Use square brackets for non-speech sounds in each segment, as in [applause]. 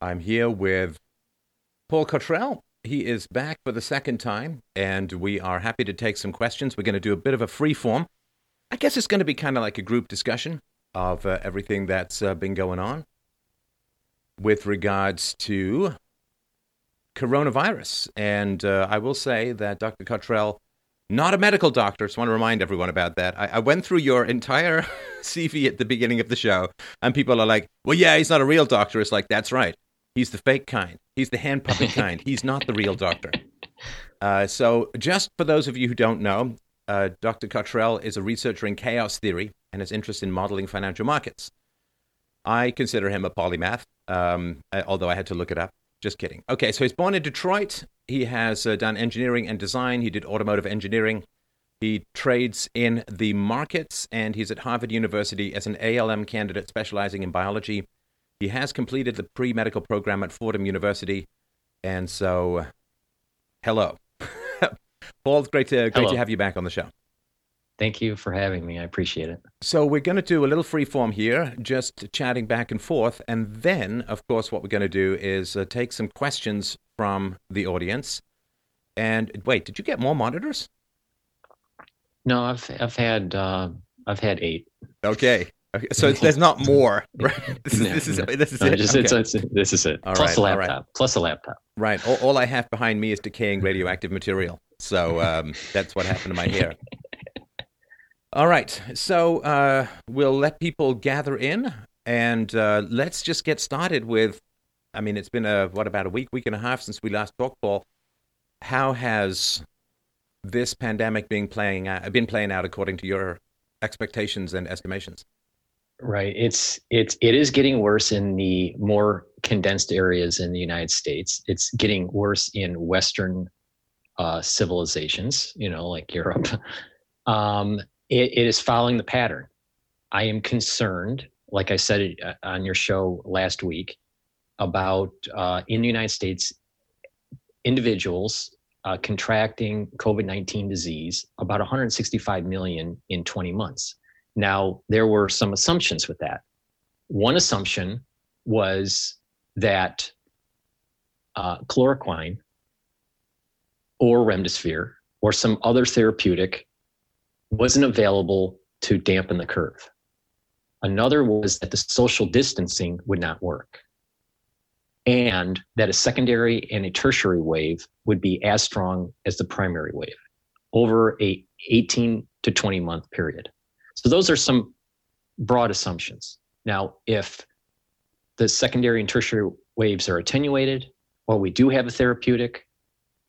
I'm here with Paul Cottrell. He is back for the second time, and we are happy to take some questions. We're going to do a bit of a free form. I guess it's going to be kind of like a group discussion of uh, everything that's uh, been going on with regards to coronavirus. And uh, I will say that Dr. Cottrell, not a medical doctor, just want to remind everyone about that. I, I went through your entire [laughs] CV at the beginning of the show, and people are like, well, yeah, he's not a real doctor. It's like, that's right. He's the fake kind. He's the hand puppet [laughs] kind. He's not the real doctor. Uh, so, just for those of you who don't know, uh, Dr. Cottrell is a researcher in chaos theory and has interest in modeling financial markets. I consider him a polymath, um, although I had to look it up. Just kidding. Okay, so he's born in Detroit. He has uh, done engineering and design. He did automotive engineering. He trades in the markets, and he's at Harvard University as an ALM candidate specializing in biology. He has completed the pre medical program at Fordham University. And so, hello. [laughs] Paul, it's great to, great Hello. to have you back on the show. Thank you for having me. I appreciate it. So we're going to do a little free form here, just chatting back and forth, and then, of course, what we're going to do is uh, take some questions from the audience. And wait, did you get more monitors? No, I've I've had uh, I've had eight. Okay, okay. So [laughs] there's not more. [laughs] Right? This is No, this is this is No, it. just- Okay. it's- it's- this is it. All Plus right, a all right. laptop. Plus a laptop. Right. All, all I have behind me is decaying radioactive material. So um, [laughs] that's what happened to my hair. All right. So uh, we'll let people gather in and uh, let's just get started with. I mean, it's been a what about a week, week and a half since we last talked, Paul. How has this pandemic been playing out, been playing out according to your expectations and estimations? Right. It's it's it is getting worse in the more condensed areas in the United States. It's getting worse in Western uh, civilizations. You know, like Europe. [laughs] Um, it, it is following the pattern. I am concerned, like I said uh, on your show last week, about uh, in the United States, individuals uh, contracting COVID 19 disease, about 165 million in 20 months. Now, there were some assumptions with that. One assumption was that uh, chloroquine or remdesivir or some other therapeutic wasn't available to dampen the curve. Another was that the social distancing would not work and that a secondary and a tertiary wave would be as strong as the primary wave over a 18 to 20 month period. So those are some broad assumptions. Now, if the secondary and tertiary waves are attenuated, or we do have a therapeutic,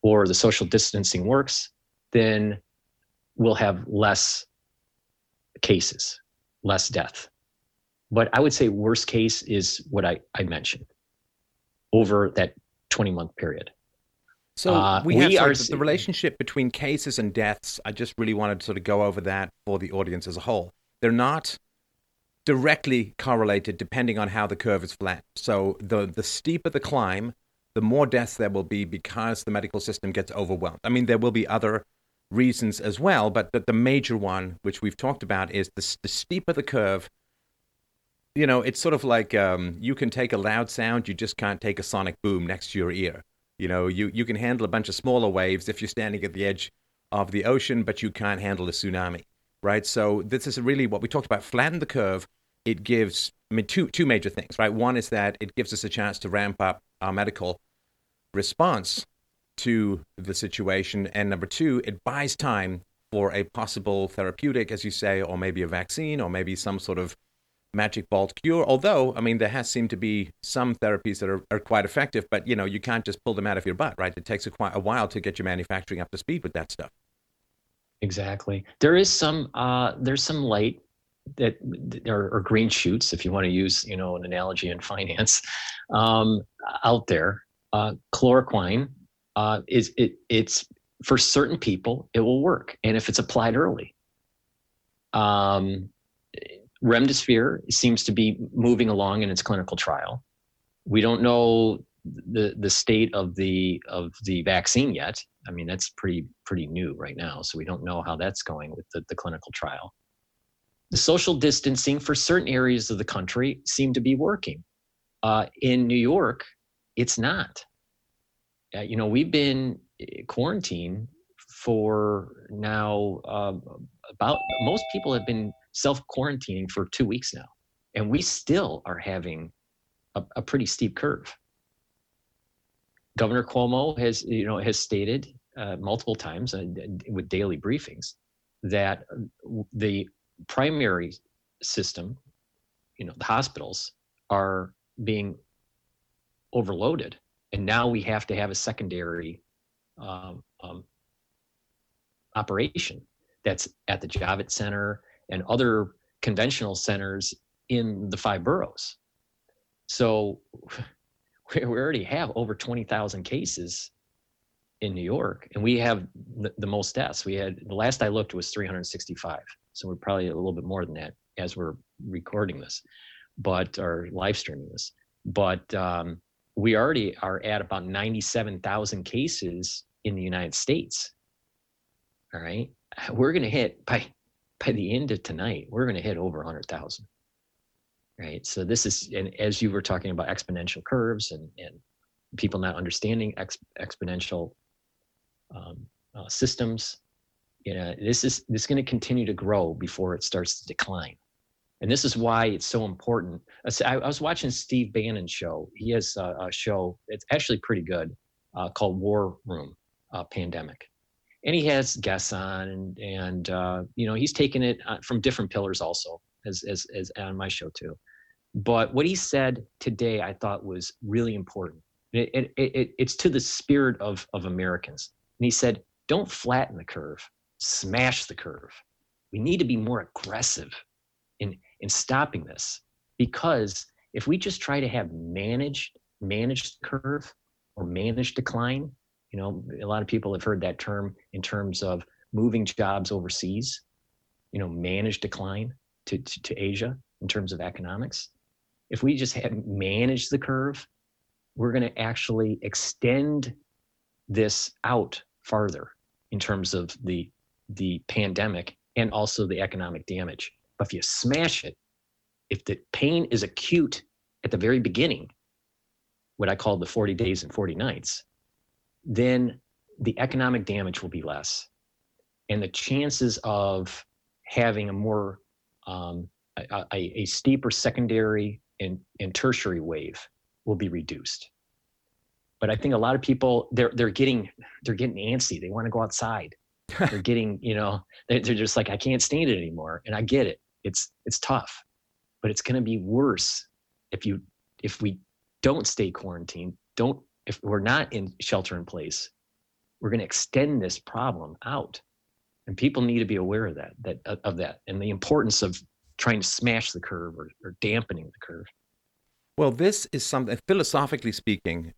or the social distancing works, then we'll have less cases, less death. But I would say worst case is what I, I mentioned over that 20 month period. So Uh, we, we have are the, the relationship between cases and deaths. I just really wanted to sort of go over that for the audience as a whole. They're not directly correlated depending on how the curve is flat. So the the steeper the climb, the more deaths there will be because the medical system gets overwhelmed. I mean, there will be other reasons as well, but the, the major one, which we've talked about, is the, the steeper the curve. You know, it's sort of like um, you can take a loud sound, you just can't take a sonic boom next to your ear. You know, you, you can handle a bunch of smaller waves if you're standing at the edge of the ocean, but you can't handle a tsunami, right? So this is really what we talked about. Flatten the curve. It gives I mean, two two major things, right? One is that it gives us a chance to ramp up our medical response to the situation, and number two, it buys time for a possible therapeutic, as you say, or maybe a vaccine, or maybe some sort of magic bolt cure. Although, I mean, there has seemed to be some therapies that are, are quite effective, but you know, you can't just pull them out of your butt, right? It takes a quite a while to get your manufacturing up to speed with that stuff. Exactly. There is some uh, there's some light that or, or green shoots, if you want to use you know an analogy in finance, um, out there. Uh, chloroquine uh, is it it's for certain people it will work, and if it's applied early. Um, remdesivir seems to be moving along in its clinical trial. We don't know the the state of the of the vaccine yet. I mean, that's pretty pretty new right now, so we don't know how that's going with the, the clinical trial. The social distancing for certain areas of the country seem to be working. Uh, in New York, it's not. Uh, you know, we've been eh, quarantined for now uh, about most people have been self quarantining for two weeks now, and we still are having a, a pretty steep curve. Governor Cuomo has, you know, has stated uh, multiple times uh, with daily briefings that the primary system, you know, the hospitals are being overloaded, and now we have to have a secondary um, um, operation that's at the Javits Center and other conventional centers in the five boroughs. So [laughs] we already have over 20,000 cases in New York, and we have the, most deaths. We had the last I looked was 365. So we're probably a little bit more than that as we're recording this, but or live streaming this. But um, we already are at about 97,000 cases in the United States. All right, we're going to hit by by the end of tonight. We're going to hit over 100,000 right? So this is, and as you were talking about exponential curves and, and people not understanding ex, exponential um, uh, systems, you know, this is this is going to continue to grow before it starts to decline. And this is why it's so important. I, I was watching Steve Bannon's show. He has a, a show. It's actually pretty good, uh, called War Room uh, Pandemic, and he has guests on, and and uh, you know he's taken it uh, from different pillars also, as as as on my show too. But what he said today, I thought was really important. It, it, it, it's to the spirit of, of Americans. And he said, don't flatten the curve, smash the curve. We need to be more aggressive in, in stopping this because if we just try to have managed managed curve or managed decline, you know, a lot of people have heard that term in terms of moving jobs overseas, you know, managed decline to, to, to Asia in terms of economics if we just have managed the curve, we're going to actually extend this out farther in terms of the the pandemic and also the economic damage. But if you smash it, if the pain is acute at the very beginning, what I call the 40 days and 40 nights, then the economic damage will be less. And the chances of having a more um, a, a, a steeper secondary and, and tertiary wave will be reduced. But I think a lot of people they're they're getting they're getting antsy. They want to go outside. [laughs] they're getting you know they're, they're just like I can't stand it anymore. And I get it. It's it's tough, but it's going to be worse if you if we don't stay quarantined. Don't if we're not in shelter in place, we're going to extend this problem out and people need to be aware of that that of that and the importance of trying to smash the curve or, or dampening the curve. Well, this is something, philosophically speaking,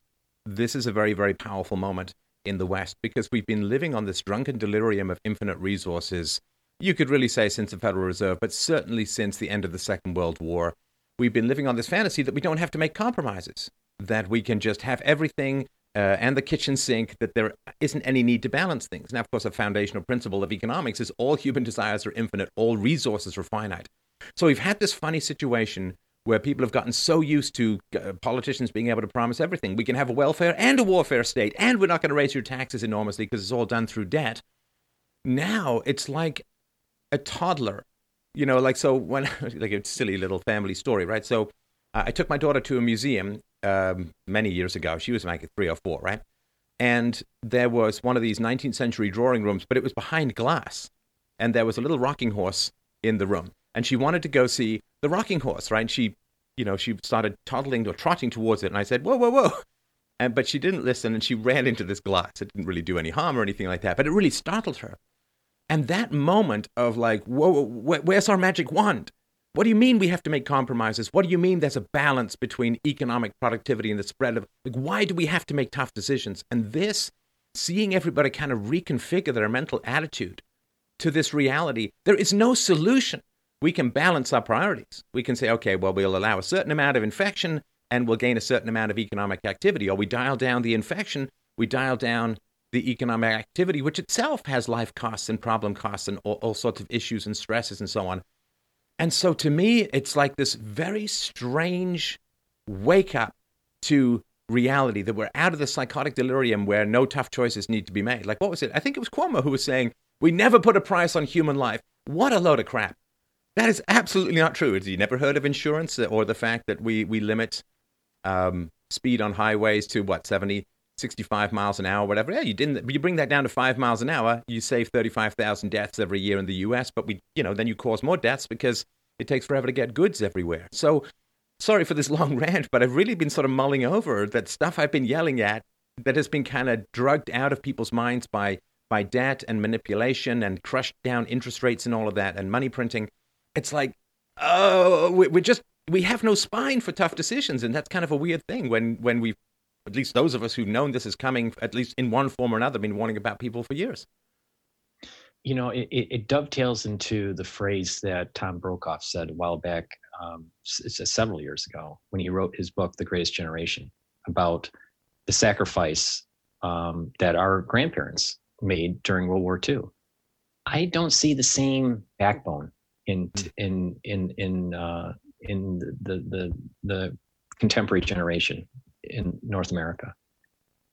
this is a very, very powerful moment in the West because we've been living on this drunken delirium of infinite resources. You could really say since the Federal Reserve, but certainly since the end of the Second World War. We've been living on this fantasy that we don't have to make compromises, that we can just have everything uh, and the kitchen sink, that there isn't any need to balance things. Now, of course, a foundational principle of economics is all human desires are infinite, all resources are finite. So we've had this funny situation where people have gotten so used to uh, politicians being able to promise everything. We can have a welfare and a warfare state, and we're not going to raise your taxes enormously because it's all done through debt. Now it's like a toddler, you know, like so when [laughs] like a silly little family story, right? So uh, I took my daughter to a museum um, many years ago. She was like three or four, right? And there was one of these 19th century drawing rooms, but it was behind glass, and there was a little rocking horse in the room and she wanted to go see the rocking horse, right? And she, you know, she started toddling or trotting towards it, and I said, "Whoa, whoa, whoa!" And but she didn't listen, and she ran into this glass. It didn't really do any harm or anything like that, but it really startled her. And that moment of like, "Whoa, where's our magic wand?" What do you mean we have to make compromises? What do you mean there's a balance between economic productivity and the spread of like why do we have to make tough decisions? And this seeing everybody kind of reconfigure their mental attitude to this reality, there is no solution we can balance our priorities. We can say, okay, well, we'll allow a certain amount of infection and we'll gain a certain amount of economic activity. Or we dial down the infection, we dial down the economic activity, which itself has life costs and problem costs and all, all sorts of issues and stresses and so on. And so to me, it's like this very strange wake up to reality, that we're out of the psychotic delirium where no tough choices need to be made. Like, what was it? I think it was Cuomo who was saying, we never put a price on human life. What a load of crap. That is absolutely not true. Have you never heard of insurance or the fact that we, we limit um, speed on highways to what, 70, 65 miles an hour, whatever? Yeah, you didn't, you bring that down to five miles an hour, you save 35,000 deaths every year in the US, but we, you know, then you cause more deaths because it takes forever to get goods everywhere. So sorry for this [laughs] long rant, but I've really been sort of mulling over that stuff I've been yelling at that has been kind of drugged out of people's minds by by debt and manipulation and crushed down interest rates and all of that and money printing. It's like, oh, we're just we have no spine for tough decisions, and that's kind of a weird thing when when we, at least those of us who've known this is coming, at least in one form or another, been warning about people for years. You know, it, it dovetails into the phrase that Tom Brokaw said a while back um, several years ago when he wrote his book, The Greatest Generation, about the sacrifice um, that our grandparents made during World War II. I don't see the same backbone in in in in uh, in the, the the contemporary generation in North America.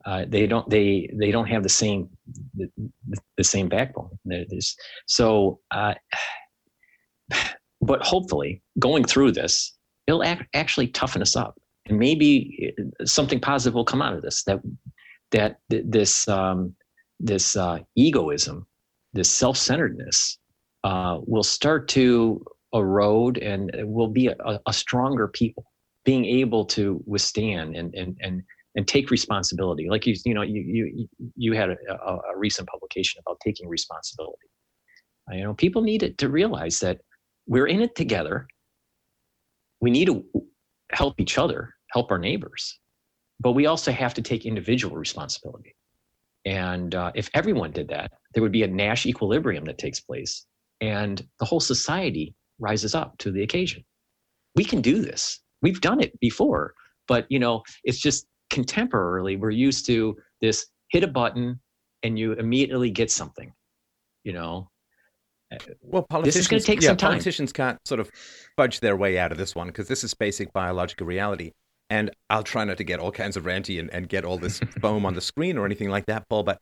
Uh, they don't they they don't have the same the, the same backbone. There's, so uh, but hopefully going through this it'll ac- actually toughen us up and maybe uh, something positive will come out of this that that this um, this uh, egoism this self-centeredness uh, will start to erode and will be a, a, stronger people being able to withstand and and and and take responsibility like you you know you you you had a, a, a recent publication about taking responsibility you know people need to realize that we're in it together. We need to help each other, help our neighbors, but we also have to take individual responsibility. And uh, if everyone did that, there would be a Nash equilibrium that takes place, and the whole society rises up to the occasion. We can do this. We've done it before, but you know, it's just contemporarily we're used to this hit a button and you immediately get something. You know, well, politicians, this is going to take yeah, some time. Politicians can't sort of fudge their way out of this one because this is basic biological reality. And I'll try not to get all kinds of ranty and, and get all this [laughs] foam on the screen or anything like that, Paul. But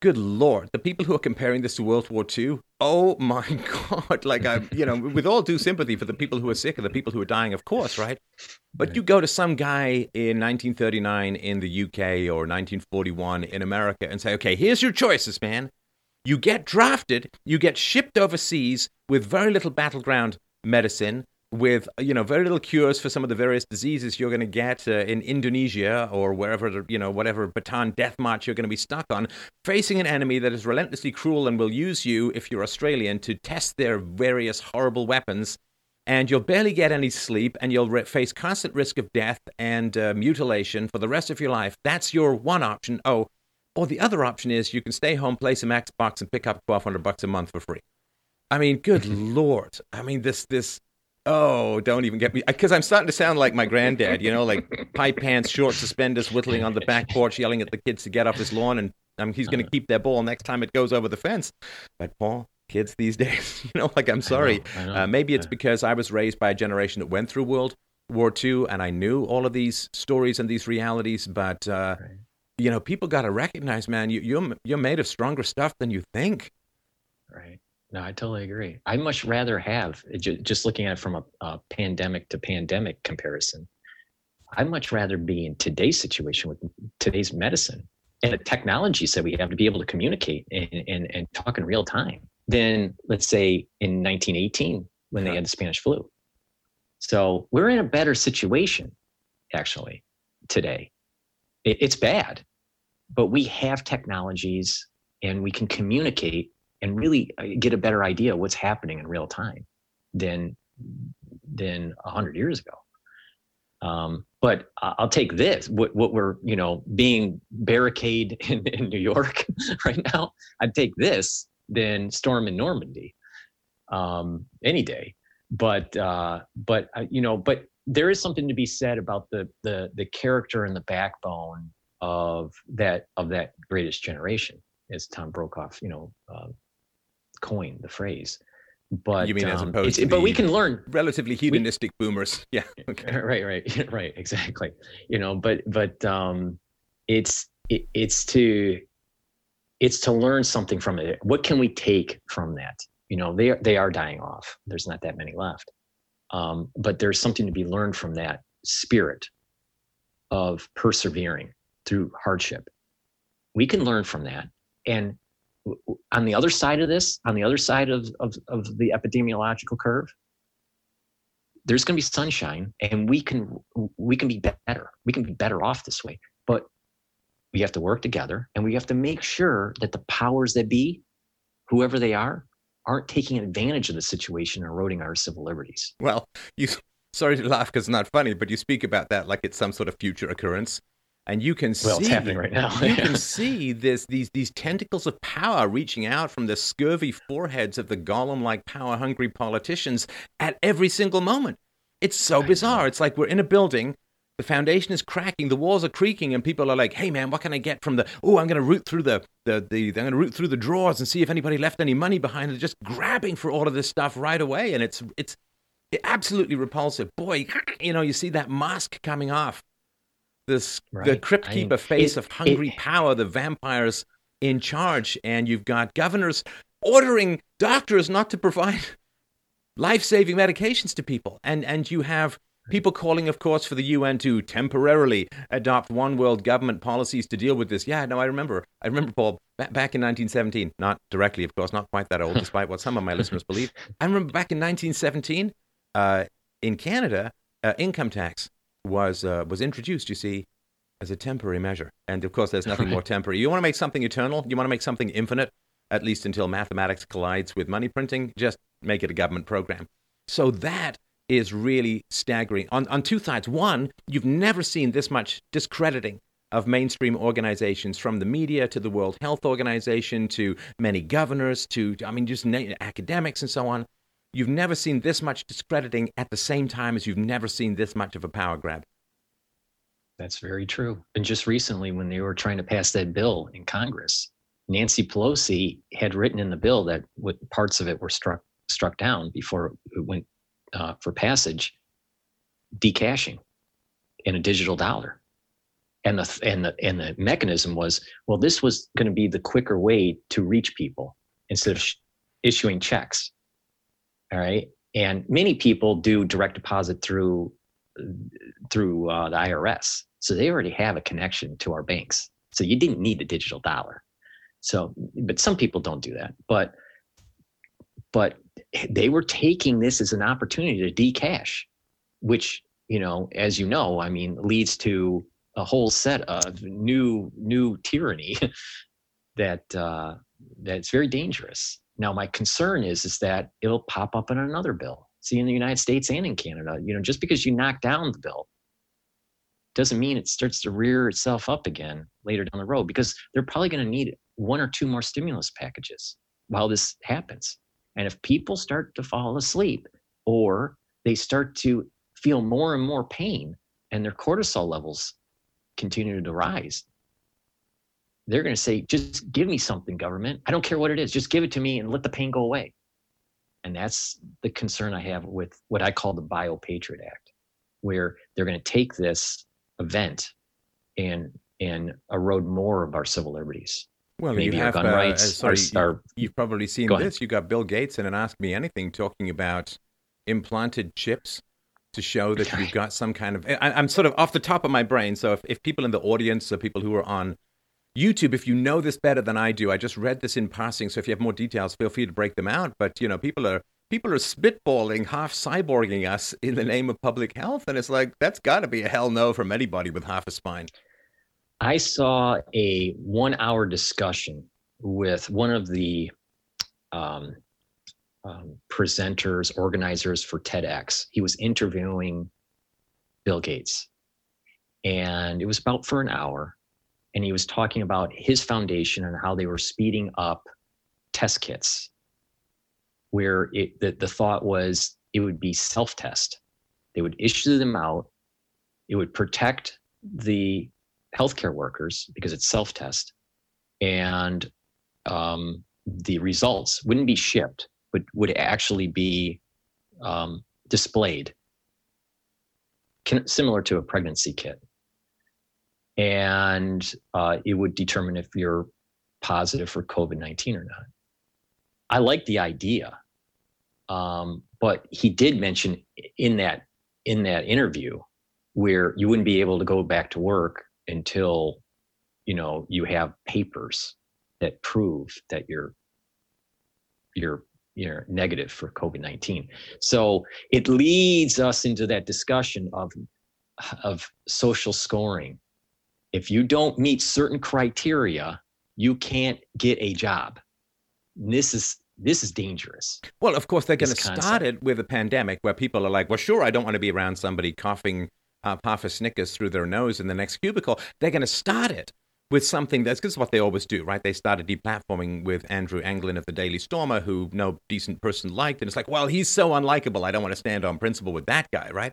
good lord, the people who are comparing this to World War II, oh my [laughs] god! Like I, you know, with all due sympathy for the people who are sick and the people who are dying, of course, right? But you go to some guy in 1939 in the UK or 1941 in America and say, okay, here's your choices, man. You get drafted, you get shipped overseas with very little battleground medicine, with you know very little cures for some of the various diseases you're going to get uh, in Indonesia or wherever you know whatever Bataan death march you're going to be stuck on, facing an enemy that is relentlessly cruel and will use you if you're Australian to test their various horrible weapons. And you'll barely get any sleep, and you'll re- face constant risk of death and uh, mutilation for the rest of your life. That's your one option. Oh, or the other option is you can stay home, play some Xbox, and pick up twelve hundred bucks a month for free. I mean, good lord! I mean, this this. Oh, don't even get me because I'm starting to sound like my granddad. You know, like high pants, short suspenders, whittling on the back porch, yelling at the kids to get off his lawn, and mean, he's going to keep their ball next time it goes over the fence. But Paul, kids these [laughs] days, you know, like I'm sorry. I know, I know. Uh, maybe it's because I was raised by a generation that went through World War II, and I knew all of these stories and these realities. But uh, right you know, people got to recognize, man, you, you're you're made of stronger stuff than you think. Right. No, I totally agree. I much rather have eh, just looking at it from a, a pandemic to pandemic comparison. I'd much rather be in today's situation with today's medicine and the technologies that we have to be able to communicate and, and, and talk in real time than, let's say, in 1918 when they had the Spanish flu. So we're in a better situation, actually, today. It, it's bad, but we have technologies and we can communicate and really uh, get a better idea what's happening in real time than than 100 years ago um, but I'll take this. What, what we're, you know, being barricade [laughs] in, in New York [laughs] right now, I'd take this than storm in Normandy um, any day. But, uh, but uh, you know, but there is something to be said about the the the character and the backbone of that of that greatest generation, as Tom Brokaw, you know, uh, coined the phrase. but you mean as um, opposed to but we can learn relatively hedonistic boomers? [laughs] Yeah. [laughs] Okay. right right [laughs] right exactly you know but but um it's it, it's to it's to learn something from it what can we take from that you know they are they are dying off there's not that many left um but there's something to be learned from that spirit of persevering through hardship we can learn from that and on the other side of this on the other side of of, of the epidemiological curve there's going to be sunshine and we can we can be better. We can be better off this way but we have to work together and we have to make sure that the powers that be whoever they are aren't taking advantage of the situation and eroding our civil liberties. Well, you sorry to laugh because it's not funny, but you speak about that like it's some sort of future occurrence, and you can well see it's happening right now you can see this these these tentacles of power reaching out from the scurvy foreheads of the golem-like power-hungry politicians at every single moment. It's so bizarre. It's like we're in a building, the foundation is cracking, the walls are creaking, and people are like, "Hey, man, what can I get from the? Oh, I'm going to root through the the the I'm going to root through the drawers and see if anybody left any money behind." They're just grabbing for all of this stuff right away, and it's it's absolutely repulsive. Boy, [laughs] you know, you see that mask coming off. This the Right. crypt I keeper mean, face it- of hungry it- power, the vampires in charge, and you've got governors ordering doctors not to provide [laughs] life-saving medications to people, and and you have people calling, of course, for the UN to temporarily adopt one world government policies to deal with this. Yeah, no, I remember. I remember, Paul, ba- back in 1917, not directly, of course, not quite that old, despite what some of my listeners believe. I remember back in 1917, uh, in Canada, uh, income tax was uh, was introduced. You see, as a temporary measure, and of course, there's nothing more temporary. You want to make something eternal. You want to make something infinite, at least until mathematics collides with money printing. Just make it a government program. So that is really staggering on on two sides. One, you've never seen this much discrediting of mainstream organizations from the media to the World Health Organization to many governors to I mean just academics and so on. You've never seen this much discrediting at the same time as you've never seen this much of a power grab. That's very true. And just recently, when they were trying to pass that bill in Congress, Nancy Pelosi had written in the bill that parts of it were struck struck down before it went uh, for passage, decashing in a digital dollar. And the and the and the mechanism was well, this was going to be the quicker way to reach people instead of sh- issuing checks. All right, and many people do direct deposit through through uh, the IRS. So they already have a connection to our banks. So you didn't need a digital dollar. So, but some people don't do that. But, but they were taking this as an opportunity to decash, which you know, as you know, I mean, leads to a whole set of new new tyranny [laughs] that uh, that's very dangerous. Now, my concern is is that it'll pop up in another bill. See, in the United States and in Canada, you know, just because you knock down the bill doesn't mean it starts to rear itself up again later down the road because they're probably going to need one or two more stimulus packages while this happens. And if people start to fall asleep or they start to feel more and more pain and their cortisol levels continue to rise, they're going to say, just give me something, government. I don't care what it is. Just give it to me and let the pain go away. And that's the concern I have with what I call the Biopatriot Act, where they're going to take this event and and erode more of our civil liberties. Well, Maybe you have gun uh, rights, uh, sorry, our You've probably seen ahead. this. You got Bill Gates in an Ask Me Anything talking about implanted chips to show that [laughs] you've got some kind of. I, I'm sort of off the top of my brain. So if, if people in the audience or people who are on YouTube, if you know this better than I do, I just read this in passing. So if you have more details, feel free to break them out. But you know, people are people are spitballing, half cyborging us in the name of public health, and it's like that's got to be a hell no from anybody with half a spine. I saw a one hour discussion with one of the um, um, presenters, organizers for TEDx. He was interviewing Bill Gates. And it was about for an hour. And he was talking about his foundation and how they were speeding up test kits, where it, the, the thought was it would be self test. They would issue them out, it would protect the healthcare workers because it's self test, and um, the results wouldn't be shipped. but would actually be um, displayed, can, similar to a pregnancy kit, and uh, it would determine if you're positive for COVID nineteen or not. I like the idea, um, but he did mention in that in that interview where you wouldn't be able to go back to work until you know you have papers that prove that you're you're you're negative for covid-19 so it leads us into that discussion of of social scoring if you don't meet certain criteria you can't get a job this is this is dangerous well of course they're going to start it with a pandemic where people are like well sure i don't want to be around somebody coughing uh, puff of Snickers through their nose in the next cubicle. They're going to start it with something that's because what they always do, right? They started deplatforming with Andrew Anglin of the Daily Stormer, who no decent person liked, and it's like, well, he's so unlikable. I don't want to stand on principle with that guy, right?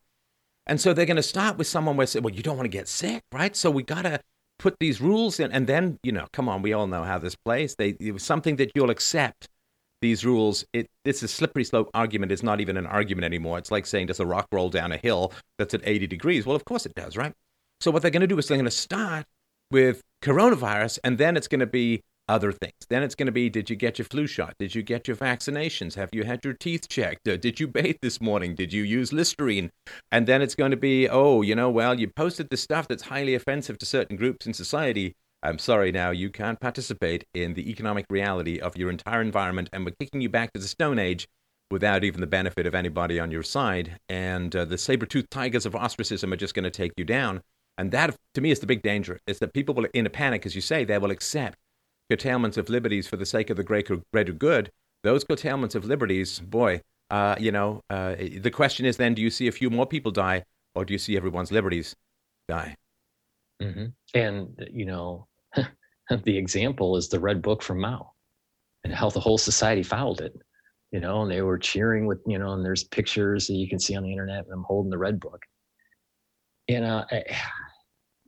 And so they're going to start with someone where say, well, you don't want to get sick, right? So we got to put these rules in, and then you know, come on, we all know how this plays. They it was something that you'll accept. These rules, it this is slippery slope argument is not even an argument anymore. It's like saying, does a rock roll down a hill that's at 80 degrees? Well, of course it does, right? So what they're going to do is they're going to start with coronavirus, and then it's going to be other things. Then it's going to be Did you get your flu shot? Did you get your vaccinations? Have you had your teeth checked? Uh, did you bathe this morning? Did you use Listerine? And then it's going to be Oh, you know, well, you posted the stuff that's highly offensive to certain groups in society. I'm sorry now, you can't participate in the economic reality of your entire environment, and we're kicking you back to the Stone Age without even the benefit of anybody on your side. And uh, the saber toothed tigers of ostracism are just going to take you down. And that, to me, is the big danger, is that people will, in a panic, as you say, they will accept curtailments of liberties for the sake of the greater, greater good. Those curtailments of liberties, boy, uh, you know, uh, the question is then, do you see a few more people die, or do you see everyone's liberties die? Mm-hmm. And, you know, [laughs] the example is the Red Book from Mao and how the whole society followed it, you know, and they were cheering with, you know, and there's pictures that you can see on the internet of them holding the Red Book. You know,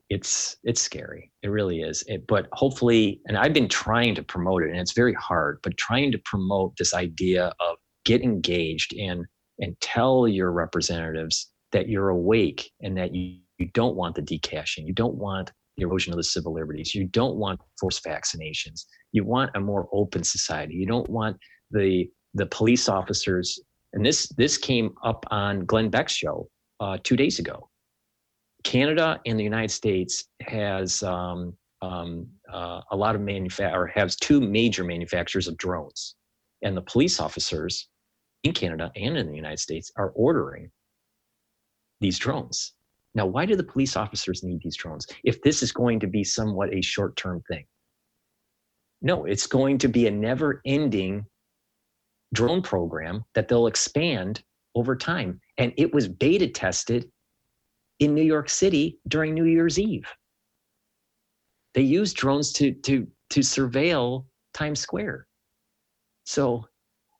it's it's scary. It really is. It, but hopefully and i've been trying to promote it and it's very hard but trying to promote this idea of get engaged and and tell your representatives that you're awake and that you, you don't want the decashing you don't want the erosion of the civil liberties. You don't want forced vaccinations. You want a more open society. You don't want the the police officers and this this came up on glenn beck's show uh, two days ago Canada and the United States has um, um, uh, a lot of manufacture or has two major manufacturers of drones, and the police officers in Canada and in the United States are ordering these drones. Now, why do the police officers need these drones if this is going to be somewhat a short-term thing? No, it's going to be a never-ending drone program that they'll expand over time, and it was beta tested in New York City during New Year's Eve. They used drones to to to surveil Times Square. So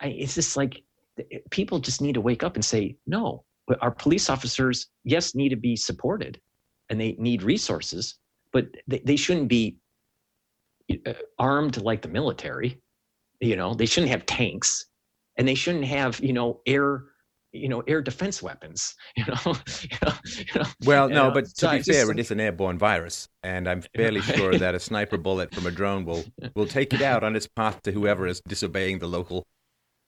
I, it's just like people just need to wake up and say, no, our police officers, yes, need to be supported and they need resources, but they, they shouldn't be uh, armed like the military. You know, they shouldn't have tanks and they shouldn't have, you know, air you know air defense weapons [laughs] you know, you know, you know well no but to so be fair it is an airborne virus and i'm [laughs] fairly sure that a sniper bullet from a drone will [laughs] will take it out on its path to whoever is disobeying the local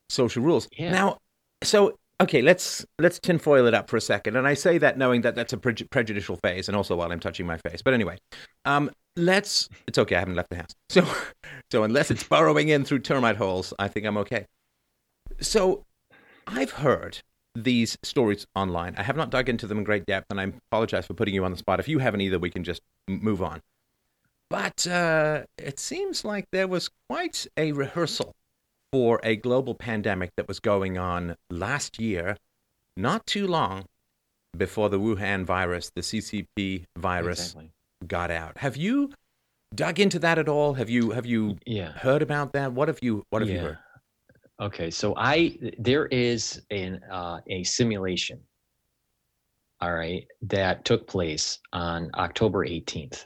social rules. Yeah. now so okay let's let's tinfoil it up for a second and i say that knowing that that's a pre- prejudicial phase and also while i'm touching my face but anyway um let's it's okay i haven't left the house. So so unless it's burrowing in through termite holes i think i'm okay. So I've heard these stories online. I have not dug into them in great depth, and I apologize for putting you on the spot. If you haven't either, we can just move on. But uh, it seems like there was quite a rehearsal for a global pandemic that was going on last year, not too long before the Wuhan virus, the CCP virus, exactly. got out. Have you dug into that at all? Have you have you yeah. heard about that? What have you what have yeah. you heard? Okay, so I there is an uh, a simulation. All right, that took place on October 18th,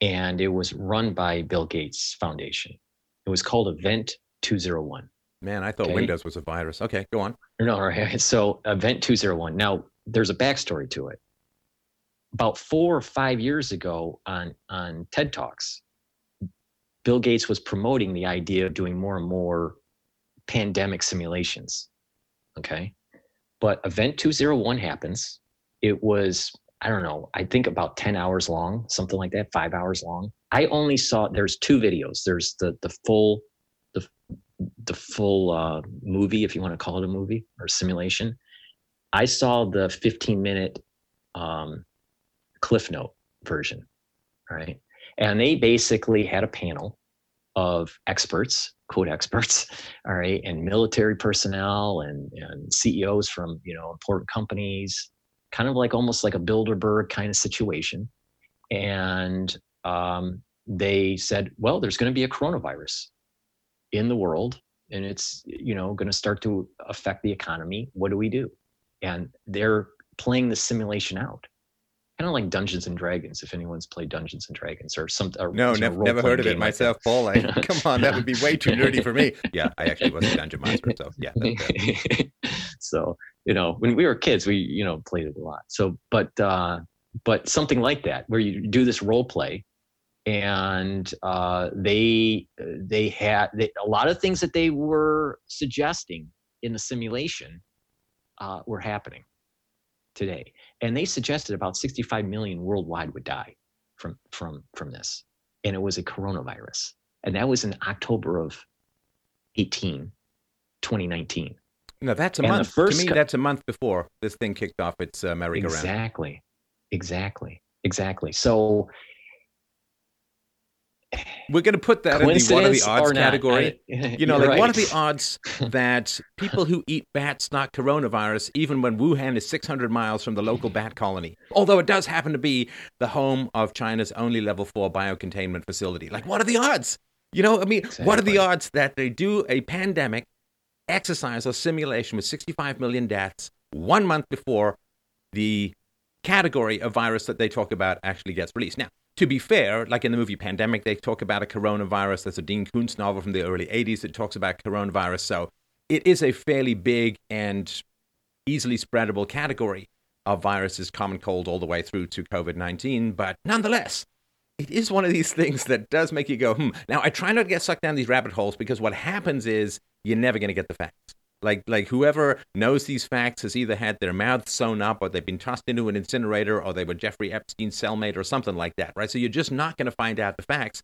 and it was run by Bill Gates Foundation. It was called Event 201. Man, I thought Okay. Windows was a virus. Okay, go on. No, right. [laughs] So Event 201. Now, there's a backstory to it. About four or five years ago on, on TED Talks, Bill Gates was promoting the idea of doing more and more pandemic simulations. Okay. But Event 201 happens. It was, I don't know, I think about 10 hours long, something like that, five hours long. I only saw, there's two videos. There's the, the full, the, the full uh, movie, if you want to call it a movie or simulation. I saw the 15 minute um, Cliff Note version, right? And they basically had a panel of experts, quote experts, [laughs] all right, and military personnel and, and CEOs from you know important companies, kind of like almost like a Bilderberg kind of situation. And um, they said, well, there's going to be a coronavirus in the world, and it's you know going to start to affect the economy. What do we do? And they're playing the simulation out kind of like Dungeons and Dragons. If anyone's played Dungeons and Dragons or something, No, never, never heard of it role-playing like myself, Paul. Like, [laughs] come on, that would be way too nerdy for me. [laughs] Yeah, I actually was a dungeon master, so yeah. that- that- [laughs] so you know, when we were kids, we you know played it a lot. So, but uh, but something like that, where you do this role play, and uh, they they had they, a lot of things that they were suggesting in the simulation uh, were happening today, and they suggested about 65 million worldwide would die from from from this, and it was a coronavirus, and that was in October of 18, 2019. No, that's a And month. first to me, co- that's a month before this thing kicked off its uh, merry-go-round. Exactly. Exactly. Exactly. So We're going to put that in the what are the odds category. I- [laughs] You know, like what are right. the odds [laughs] that people who eat bats not coronavirus, even when Wuhan is 600 miles from the local bat colony, although it does happen to be the home of China's only level four biocontainment facility? Like, what are the odds? You know, I mean, what are the odds that they do a pandemic exercise or simulation with 65 million deaths one month before the category of virus that they talk about actually gets released? Now, to be fair, like in the movie Pandemic, they talk about a coronavirus. There's a Dean Koontz novel from the early 80s that talks about coronavirus. So it is a fairly big and easily spreadable category of viruses, common cold all the way through to COVID 19. But nonetheless, it is one of these things that does make you go, hmm. Now, I try not to get sucked down these rabbit holes because what happens is you're never going to get the facts. Like, like whoever knows these facts has either had their mouth sewn up or they've been tossed into an incinerator or they were Jeffrey Epstein's cellmate or something like that, right? So you're just not going to find out the facts.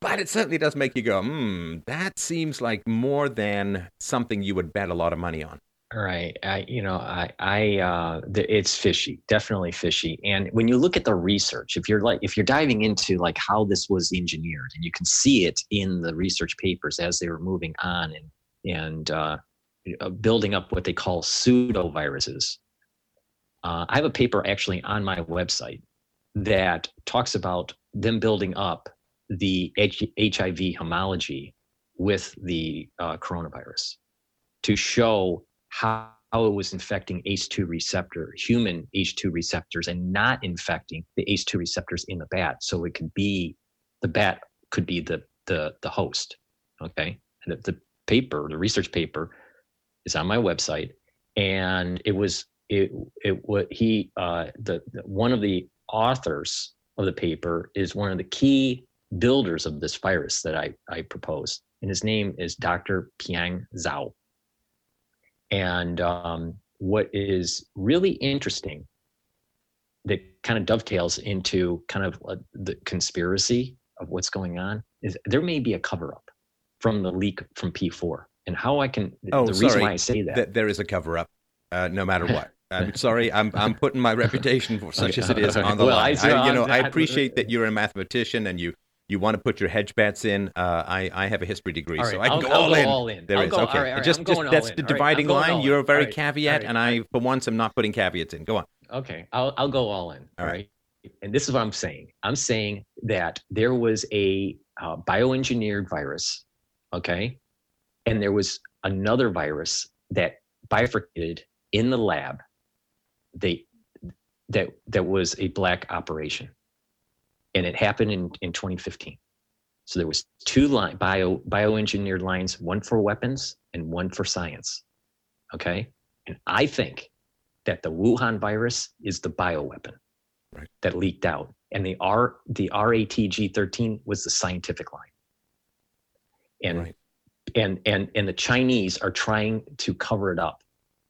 But it certainly does make you go, hmm, that seems like more than something you would bet a lot of money on. Right. I, you know, I, I, uh, the, it's fishy, definitely fishy. And when you look at the research, if you're like, if you're diving into like how this was engineered, and you can see it in the research papers as they were moving on and and uh, building up what they call pseudo viruses. Uh, I have a paper actually on my website that talks about them building up the H- HIV homology with the uh, coronavirus to show how, how it was infecting ACE2 receptor, human ACE2 receptors, and not infecting the ACE2 receptors in the bat. So it could be the bat could be the the the host. Okay, and the, the paper, the research paper, is on my website, and it was it it what he uh, the, the one of the authors of the paper is one of the key builders of this virus that I I proposed, and his name is Dr. Piang Zhao. And um, what is really interesting that kind of dovetails into kind of uh, the conspiracy of what's going on is there may be a cover up from the leak from P4. And how I can, Oh, the reason sorry. why I say that. That there is a cover up, uh, no matter what. I'm [laughs] sorry, I'm I'm putting my reputation for such as it is on the Well, line. I- I, you know, I appreciate that you're a mathematician and you you want to put your hedge bets in. Uh, I I have a history degree, All so I can I'll- go I'll all go in. all in. There I'll is go- okay. all right, all right, just I'm just going that's in. the right, dividing line. You're a very right, caveat, right, and I for once I'm not putting caveats in. Go on. Okay, I'll I'll go all in. All right. right. And this is what I'm saying. I'm saying that there was a uh, bioengineered virus, okay, and there was another virus that bifurcated in the lab. They that that was a black operation, and it happened in in 2015. So there was two line bio bioengineered lines, one for weapons and one for science. Okay. And I think that the Wuhan virus is the bioweapon right. that leaked out. And the R the RATG13 was the scientific line. And right. And and and the Chinese are trying to cover it up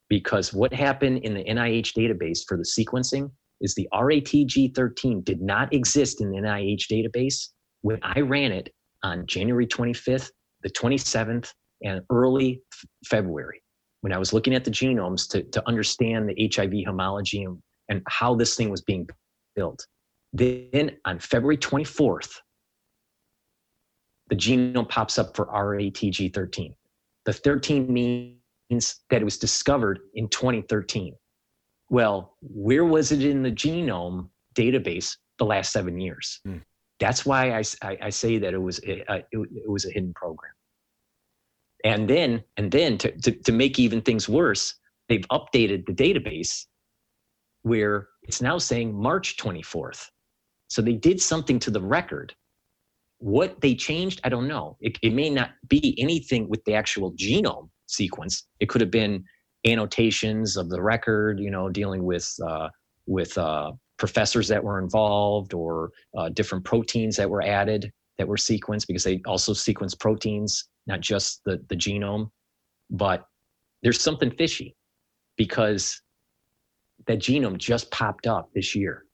because what happened in the NIH database for the sequencing is the RATG13 did not exist in the NIH database when I ran it on January 25th, the 27th, and early f- February when I was looking at the genomes to, to understand the HIV homology and, and how this thing was being built. Then on February 24th, the genome pops up for RATG13. The 13 means that it was discovered in 2013. Well, where was it in the genome database the last seven years? Mm. That's why I, I, I, say that it was a, it, it was a hidden program. And then and then to, to, to make even things worse, they've updated the database where it's now saying March 24th. So they did something to the record. What they changed, I don't know. It, it may not be anything with the actual genome sequence. It could have been annotations of the record, you know, dealing with uh, with uh, professors that were involved or uh, different proteins that were added that were sequenced because they also sequence proteins, not just the, the genome. But there's something fishy because that genome just popped up this year.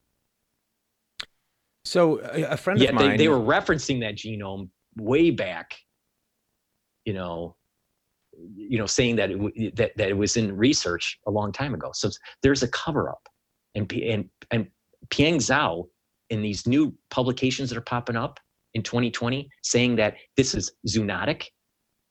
So a friend yeah, of mine, they, they were referencing that genome way back, you know, you know, saying that it, that that it was in research a long time ago. So there's a cover up, and and and Piang Zhao in these new publications that are popping up in 2020 saying that this is zoonotic.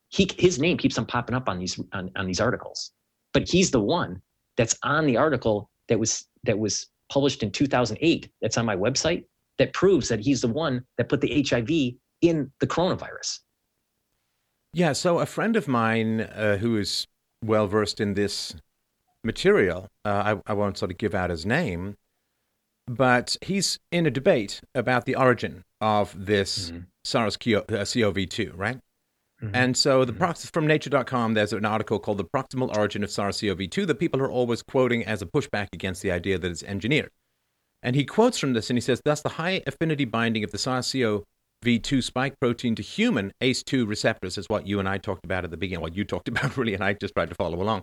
He his name keeps on popping up on these on, on these articles, but he's the one that's on the article that was that was published in 2008. That's on my website that proves that he's the one that put the HIV in the coronavirus. Yeah, so a friend of mine uh, who is well versed in this material, uh, I, I, won't sort of give out his name, but he's in a debate about the origin of this mm-hmm. SARS-CoV-2, uh, right? Mm-hmm. And so the mm-hmm. prox- from nature.com, there's an article called The Proximal Origin of SARS-CoV-2 that people are always quoting as a pushback against the idea that it's engineered. And he quotes from this and he says, thus the high affinity binding of the SARS-CoV V2 spike protein to human ACE2 receptors, is what you and I talked about at the beginning, what you talked [laughs] about really, and I just tried to follow along,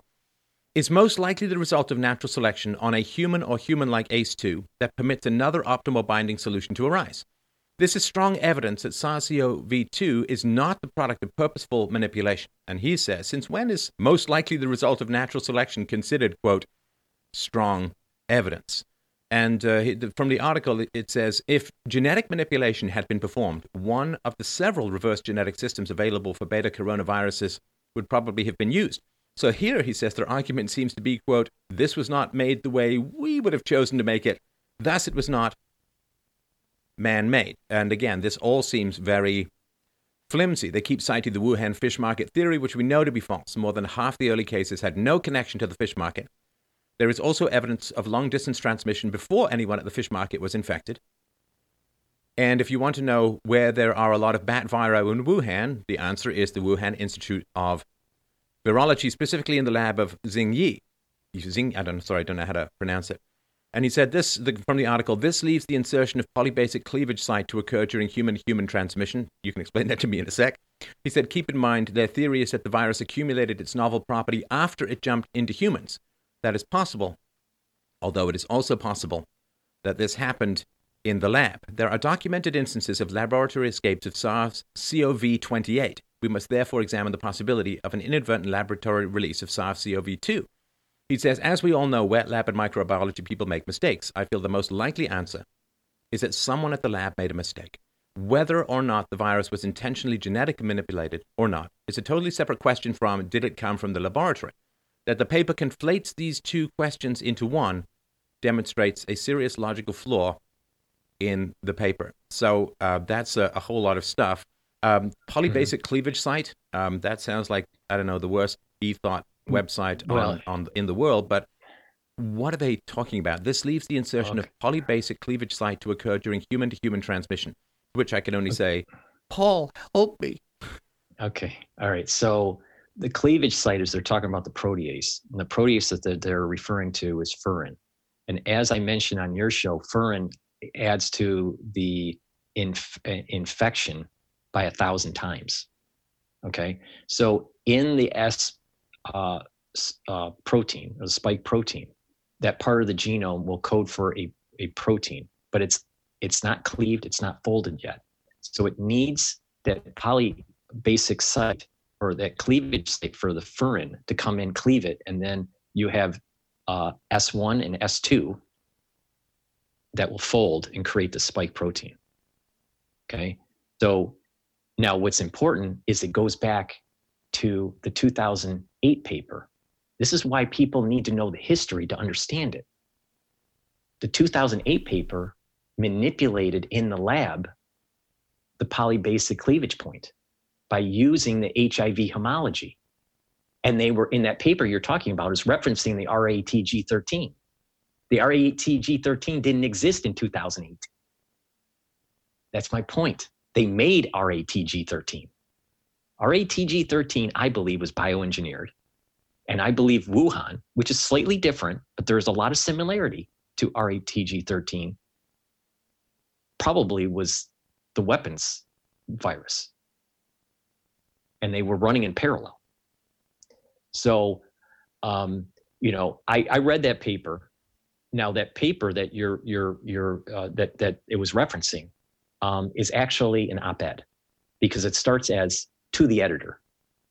is most likely the result of natural selection on a human or human like ACE2 that permits another optimal binding solution to arise. This is strong evidence that SARS-CoV-2 is not the product of purposeful manipulation. And he says, since when is most likely the result of natural selection considered, quote, strong evidence? And uh, from the article, it says if genetic manipulation had been performed, one of the several reverse genetic systems available for beta coronaviruses would probably have been used. So here he says their argument seems to be, quote, this was not made the way we would have chosen to make it. Thus, it was not man made. And again, this all seems very flimsy. They keep citing the Wuhan fish market theory, which we know to be false. More than half the early cases had no connection to the fish market. There is also evidence of long distance transmission before anyone at the fish market was infected. And if you want to know where there are a lot of bat viri in Wuhan, the answer is the Wuhan Institute of Virology, specifically in the lab of Xing Yi. Xing, I don't, sorry, I don't know how to pronounce it. And he said this the, from the article this leaves the insertion of polybasic cleavage site to occur during human human transmission. You can explain that to me in a sec. He said, keep in mind their theory is that the virus accumulated its novel property after it jumped into humans. That is possible, although it is also possible that this happened in the lab. There are documented instances of laboratory escapes of SARS CoV 28. We must therefore examine the possibility of an inadvertent laboratory release of SARS CoV 2. He says, as we all know, wet lab and microbiology people make mistakes. I feel the most likely answer is that someone at the lab made a mistake. Whether or not the virus was intentionally genetically manipulated or not is a totally separate question from did it come from the laboratory that the paper conflates these two questions into one demonstrates a serious logical flaw in the paper. So uh, that's a, a, whole lot of stuff. Um, polybasic mm-hmm. cleavage site. Um, that sounds like I don't know the worst e thought mm, website well, on, on in the world. But what are they talking about? This leaves the insertion okay. of polybasic cleavage site to occur during human to human transmission, which I can only say, Paul, help me. Okay. All right. So the cleavage site is they're talking about the protease, and the protease that they're, they're referring to is furin. And as I mentioned on your show, furin adds to the inf- infection by a thousand times. Okay, so in the S uh, uh, protein, the spike protein, that part of the genome will code for a, a protein, but it's it's not cleaved, it's not folded yet. So it needs that poly basic site or that cleavage site for the furin to come in, cleave it, and then you have uh, S1 and S2 that will fold and create the spike protein. Okay, so now what's important is it goes back to the 2008 paper. This is why people need to know the history to understand it. The 2008 paper manipulated in the lab the polybasic cleavage point by using the HIV homology. And they were in that paper you're talking about is referencing the RATG13. The RATG13 didn't exist in 2008. That's my point. They made RATG13. RATG13, I believe, was bioengineered. And I believe Wuhan, which is slightly different, but there's a lot of similarity to RATG13, probably was the weapons virus and they were running in parallel. So, um, you know, I, I read that paper. Now that paper that you're you're you're uh, that that it was referencing um, is actually an op-ed because it starts as to the editor.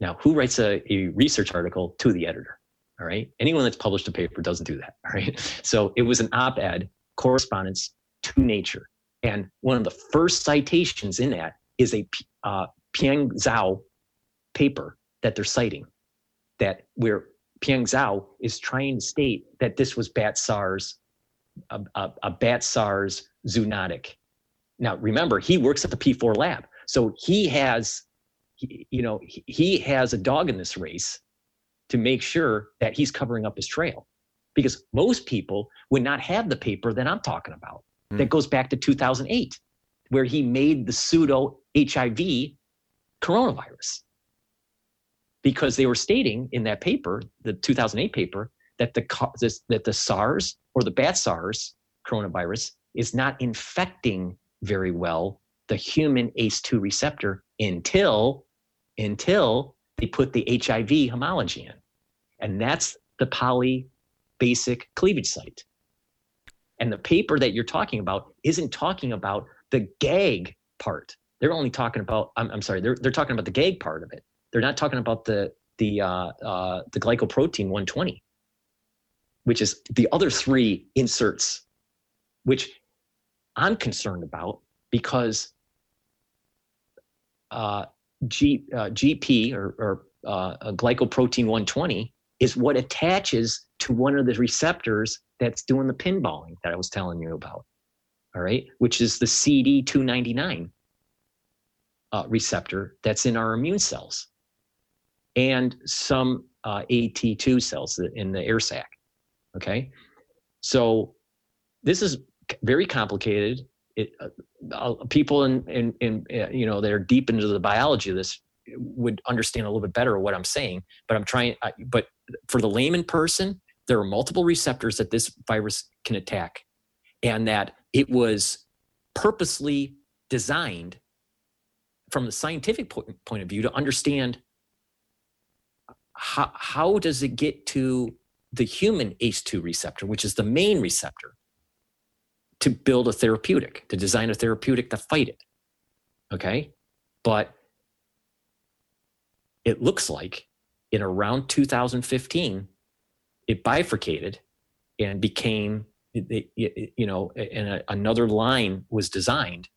Now, who writes a, a research article to the editor? All right, anyone that's published a paper doesn't do that. All [laughs] right, so it was an op-ed correspondence to Nature, and one of the first citations in that is a uh, Piang Zhao paper that they're citing that where Piang Zhao is trying to state that this was bat SARS, a, a, a bat SARS zoonotic. Now, remember, he works at the P4 lab. So he has, you know, he has a dog in this race to make sure that he's covering up his trail because most people would not have the paper that I'm talking about mm. that goes back to 2008, where he made the pseudo HIV coronavirus because they were stating in that paper, the 2008 paper, that the that the SARS or the bat SARS coronavirus is not infecting very well the human ACE2 receptor until until they put the HIV homology in, and that's the poly basic cleavage site. And the paper that you're talking about isn't talking about the GAG part. They're only talking about, I'm, I'm sorry, they're, they're talking about the GAG part of it. They're not talking about the the uh, uh, the glycoprotein 120, which is the other three inserts, which I'm concerned about because uh, G, uh, GP or, or uh, glycoprotein 120 is what attaches to one of the receptors that's doing the pinballing that I was telling you about. All right, which is the CD299 uh, receptor that's in our immune cells and some uh, AT2 cells in the air sac. Okay, so this is very complicated. It, uh, people in, in, in uh, you know they're deep into the biology of this would understand a little bit better what I'm saying. But I'm trying. I, but for the layman person, there are multiple receptors that this virus can attack, and that it was purposely designed from the scientific point of view to understand how, how does it get to the human ACE2 receptor, which is the main receptor, to build a therapeutic, to design a therapeutic to fight it? Okay. But it looks like in around 2015, it bifurcated and became, you know, and another line was designed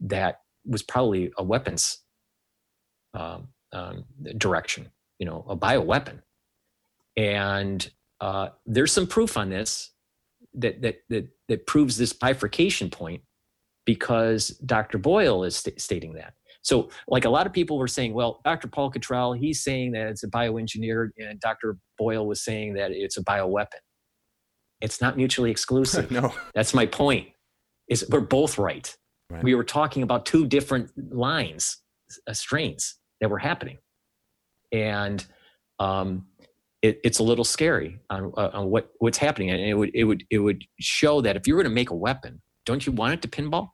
that was probably a weapons um, um, direction you know a bioweapon and uh, there's some proof on this that that that that proves this bifurcation point because Dr. Boyle is st- stating that. So, like a lot of people were saying, well, Dr. Paul Cottrell, he's saying that it's a bioengineered, and Dr. Boyle was saying that it's a bioweapon. It's not mutually exclusive. [laughs] no, that's my point. Is we're both right. right. We were talking about two different lines, uh, strains that were happening. And um, it, it's a little scary on, uh, on what what's happening, and it would it would it would show that if you were going to make a weapon, don't you want it to pinball?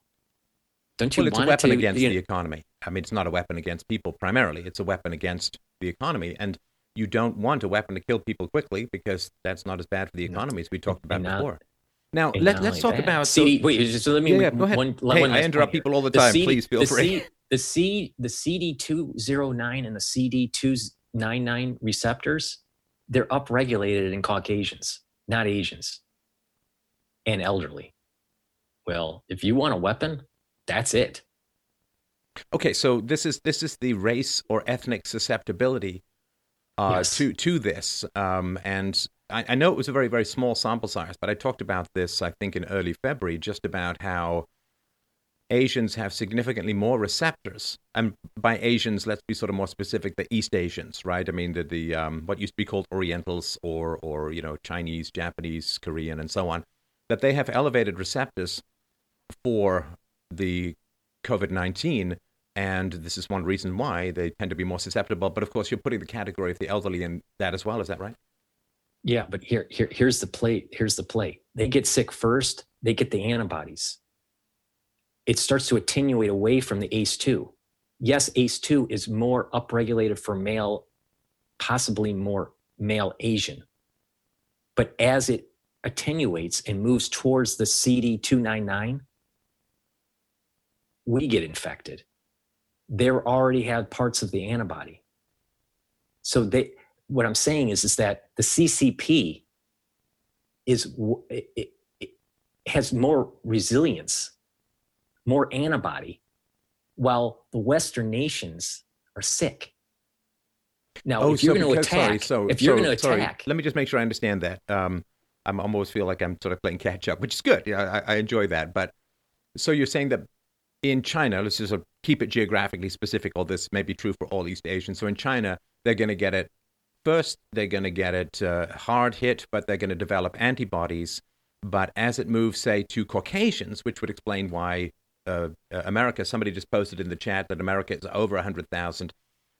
Don't you well, it's want a weapon to, against you the economy. I mean, it's not a weapon against people primarily. It's a weapon against the economy, and you don't want a weapon to kill people quickly because that's not as bad for the economy as we talked about not- before. Now let, let's talk that, about so- Wait, just let me. Yeah, yeah, go ahead. One, hey, one I interrupt people all the The time. CD Please feel the free. C, the C, the CD two zero nine and the CD two nine nine receptors, they're upregulated in Caucasians, not Asians, and elderly. Well, if you want a weapon, that's it. Okay, so this is this is the race or ethnic susceptibility uh, Yes. to to this, um, and I, I know it was a very very small sample size, but I talked about this I think in early February, just about how Asians have significantly more receptors, and by Asians, let's be sort of more specific, the East Asians, right? I mean the the um, what used to be called Orientals or or you know Chinese, Japanese, Korean, and so on, that they have elevated receptors for the COVID 19. And this is one reason why they tend to be more susceptible. But of course, you're putting the category of the elderly in that as well. Is that right? Yeah, but here, here, here's the plate. Here's the plate. They get sick first. They get the antibodies. It starts to attenuate away from the ACE2. Yes, ACE2 is more upregulated for male, possibly more male Asian. But as it attenuates and moves towards the CD299, we get infected. They already have parts of the antibody. So they, what I'm saying is, is that the CCP is it, it, has more resilience, more antibody, while the Western nations are sick. Now, if you're going to Oh, because- sorry, attack, so, if you're so- going to sorry, let me just make sure I understand that. Um, I'm I almost feel like I'm sort of playing catch up, which is good. Yeah, I, I enjoy that. But so you're saying that in China, let's just sort of keep it geographically specific. All this may be true for all East Asians. So in China, they're going to get it first. They're going to get it uh, hard hit, but they're going to develop antibodies. But as it moves, say, to Caucasians, which would explain why uh, uh, America, somebody just posted in the chat that America is over 100,000.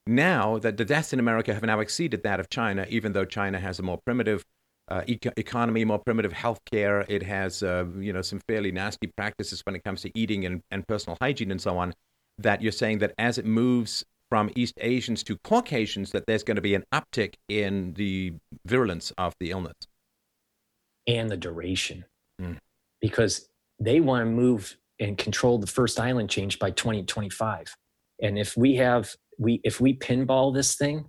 Now that the deaths in America have now exceeded that of China, even though China has a more primitive uh, eco- economy, more primitive healthcare, it has uh, you know some fairly nasty practices when it comes to eating and, and personal hygiene and so on. That you're saying that as it moves from East Asians to Caucasians, that there's going to be an uptick in the virulence of the illness. and the duration Mm. because they want to move and control the first island change by 2025 and if we have we if we pinball this thing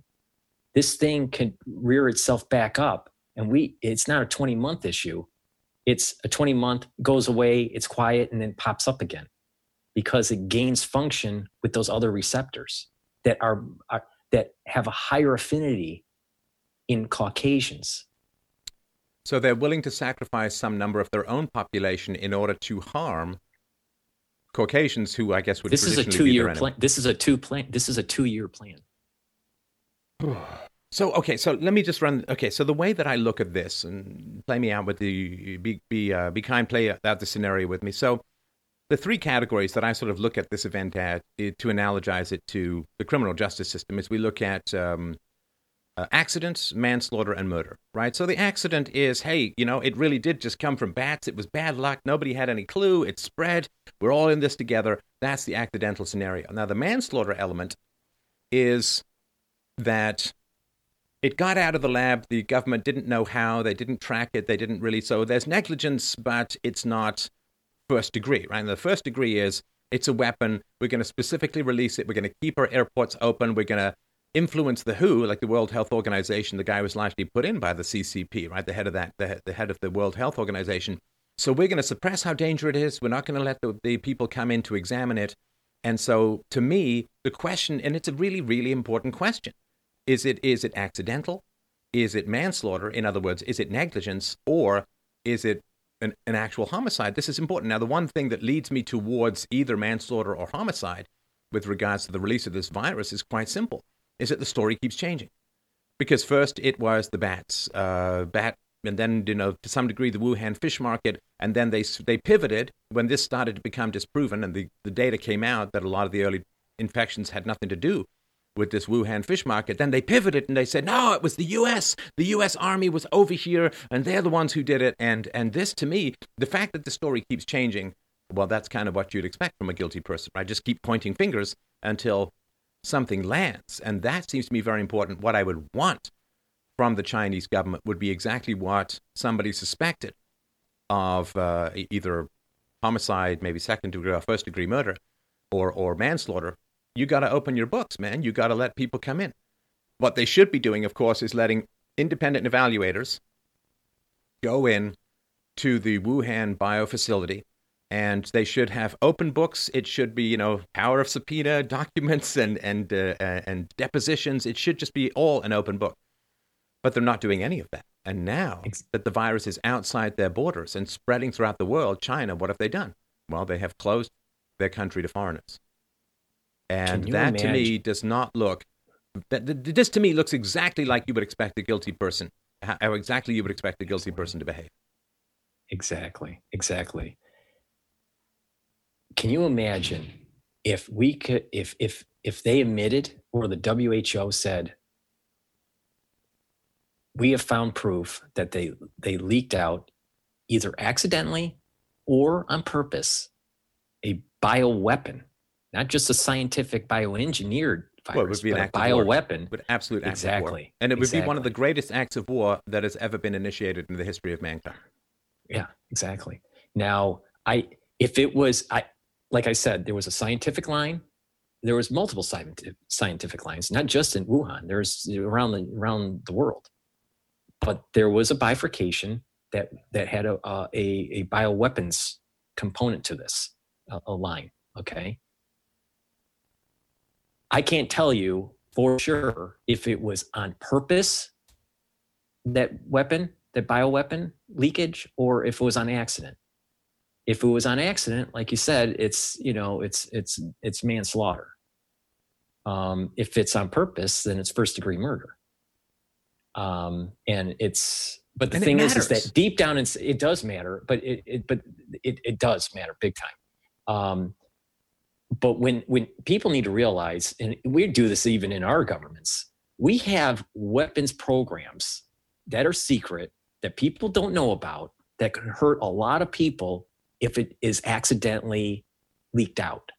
this thing can rear itself back up. And we it's not a 20 month issue. It's a 20 month goes away it's quiet and then pops up again because it gains function with those other receptors that are, are that have a higher affinity in caucasians. So they're willing to sacrifice some number of their own population in order to harm Caucasians, who I guess would this is a two year plan this is a two plan this is a two year plan [sighs] So okay, so let me just run. Okay, so the way that I look at this, and play me out with the be be uh, be kind, play out the scenario with me. So the three categories that I sort of look at this event at eh, to analogize it to the criminal justice system is we look at um, uh, accidents, manslaughter, and murder. Right. So the accident is, hey, you know, it really did just come from bats. It was bad luck. Nobody had any clue. It spread. We're all in this together. That's the accidental scenario. Now the manslaughter element is that it got out of the lab. The government didn't know how. They didn't track it. They didn't really. So there's negligence, but it's not first degree, right? And the first degree is it's a weapon. We're going to specifically release it. We're going to keep our airports open. We're going to influence the WHO, like the World Health Organization. The guy was largely put in by the CCP, right? The head of that, the, the head of the World Health Organization. So we're going to suppress how dangerous it is. We're not going to let the, the people come in to examine it. And so, to me, the question, and it's a really, really important question: is it is it accidental? Is it manslaughter? In other words, is it negligence, or is it an, an actual homicide? This is important. Now, the one thing that leads me towards either manslaughter or homicide, with regards to the release of this virus, is quite simple: is that the story keeps changing. Because first it was the bats, uh, bat, and then you know to some degree the Wuhan fish market, and then they they pivoted when this started to become disproven, and the, the data came out that a lot of the early infections had nothing to do with this Wuhan fish market. Then they pivoted and they said, no, it was the U.S. The U.S. Army was over here, and they're the ones who did it. And and this, to me, the fact that the story keeps changing, well, that's kind of what you'd expect from a guilty person. I just keep pointing fingers until something lands, and that seems to me very important. What I would want from the Chinese government would be exactly what somebody suspected of uh, either homicide, maybe second degree or first degree murder, or or manslaughter you got to open your books, man. You got to let people come in. What they should be doing, of course, is letting independent evaluators go in to the Wuhan bio facility and they should have open books. It should be, you know, power of subpoena [laughs] documents and and uh, and depositions. It should just be all an open book. But they're not doing any of that. And now that the virus is outside their borders and spreading throughout the world, China, what have they done? Well, they have closed their country to foreigners. And that imagine? to me does not look that this to me looks exactly like you would expect a guilty person how exactly you would expect a guilty person to behave. Exactly. Exactly. Can you imagine if we could if if if they admitted or the WHO said we have found proof that they they leaked out either accidentally or on purpose a bioweapon not just a scientific bioengineered virus, well, it would be an but a bioweapon. With absolute exactly. And it would exactly. be one of the greatest acts of war that has ever been initiated in the history of mankind. Yeah, exactly. Now, I if it was I like I said, there was a scientific line. There was multiple scientific lines, not just in Wuhan. There's around the around the world, but there was a bifurcation that that had a a, a bioweapons component to this, a, a line. Okay, I can't tell you for sure if it was on purpose that weapon, that bioweapon leakage, or if it was on accident. If it was on accident, like you said, it's you know it's it's it's manslaughter. Um, if it's on purpose, then it's first degree murder. Um, and it's but the and thing is, is that deep down, it does matter, but it, it but it, it does matter big time. Um, but when when people need to realize and we do this even in our governments we have weapons programs that are secret that people don't know about that could hurt a lot of people if it is accidentally leaked out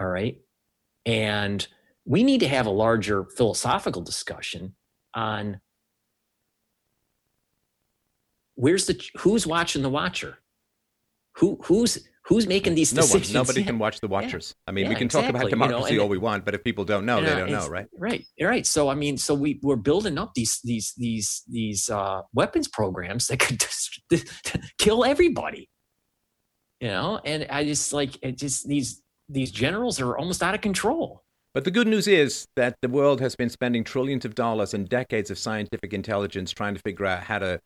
all right and we need to have a larger philosophical discussion on where's the who's watching the watcher who who's who's making these decisions? No one. Nobody can watch the watchers. Yeah. I mean, yeah, we can exactly. talk about democracy you know, all we want, but if people don't know, they don't know, right? Right, right. So I mean, so we we're building up these these these these uh, weapons programs that could just [laughs] kill everybody. You know, and I just like it. Just these these generals are almost out of control. But the good news is that the world has been spending trillions of dollars and decades of scientific intelligence trying to figure out how to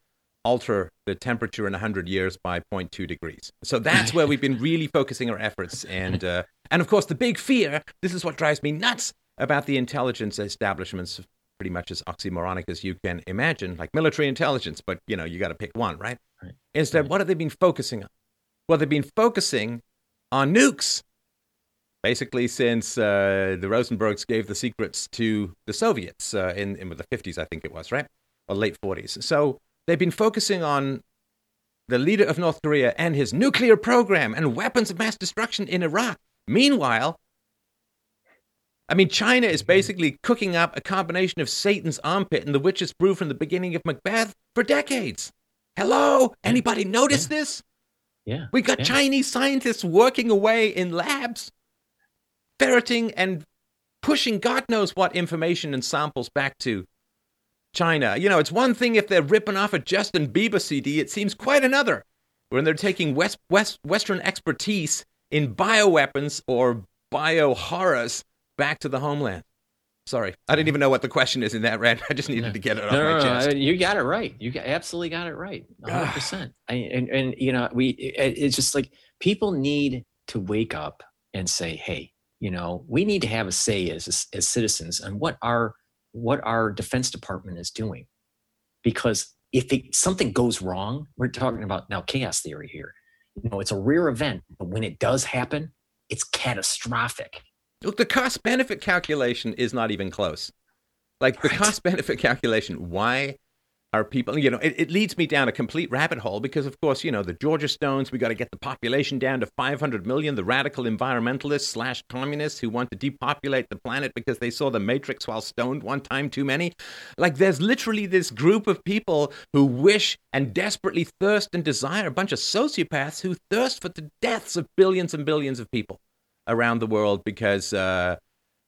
alter the temperature in 100 years by 0.2 degrees. So that's where we've been [laughs] really focusing our efforts. And, uh, and of course, the big fear this is what drives me nuts about the intelligence establishments, pretty much as oxymoronic as you can imagine, like military intelligence, but you know, you got to pick one, right? right? Is that right. what have they been focusing on? Well, they've been focusing on nukes. Basically, since uh, the Rosenbergs gave the secrets to the Soviets uh, in, in the 50s, I think it was, right? Or late 40s. So They've been focusing on the leader of North Korea and his nuclear program and weapons of mass destruction in Iraq. Meanwhile, I mean, China is basically cooking up a combination of Satan's armpit and the witch's brew from the beginning of Macbeth for decades. Hello? Anybody notice this? Yeah. We got yeah. Chinese scientists working away in labs, ferreting and pushing God knows what information and samples back to China. You know, it's one thing if they're ripping off a Justin Bieber CD, it seems quite another when they're taking West, West, Western expertise in bioweapons or bio horrors back to the homeland. Sorry, I didn't even know what the question is in that rant. [laughs] I just needed no, to get it off no, my chest. No, you got it right. You got, absolutely got it right. [sighs] 100%. And, and, you know, we, it, it's just like people need to wake up and say, hey, you know, we need to have a say as, as citizens on what our what our defense department is doing because if it, something goes wrong we're talking about now chaos theory here you know it's a rare event but when it does happen it's catastrophic Look, the cost benefit calculation is not even close. Like the right. cost benefit calculation, why are people, you know, it, it leads me down a complete rabbit hole because, of course, you know, the Georgia Stones, we got to get the population down to 500 million, the radical environmentalists slash communists who want to depopulate the planet because they saw the Matrix while stoned one time too many. Like, there's literally this group of people who wish and desperately thirst and desire, a bunch of sociopaths who thirst for the deaths of billions and billions of people around the world because, uh,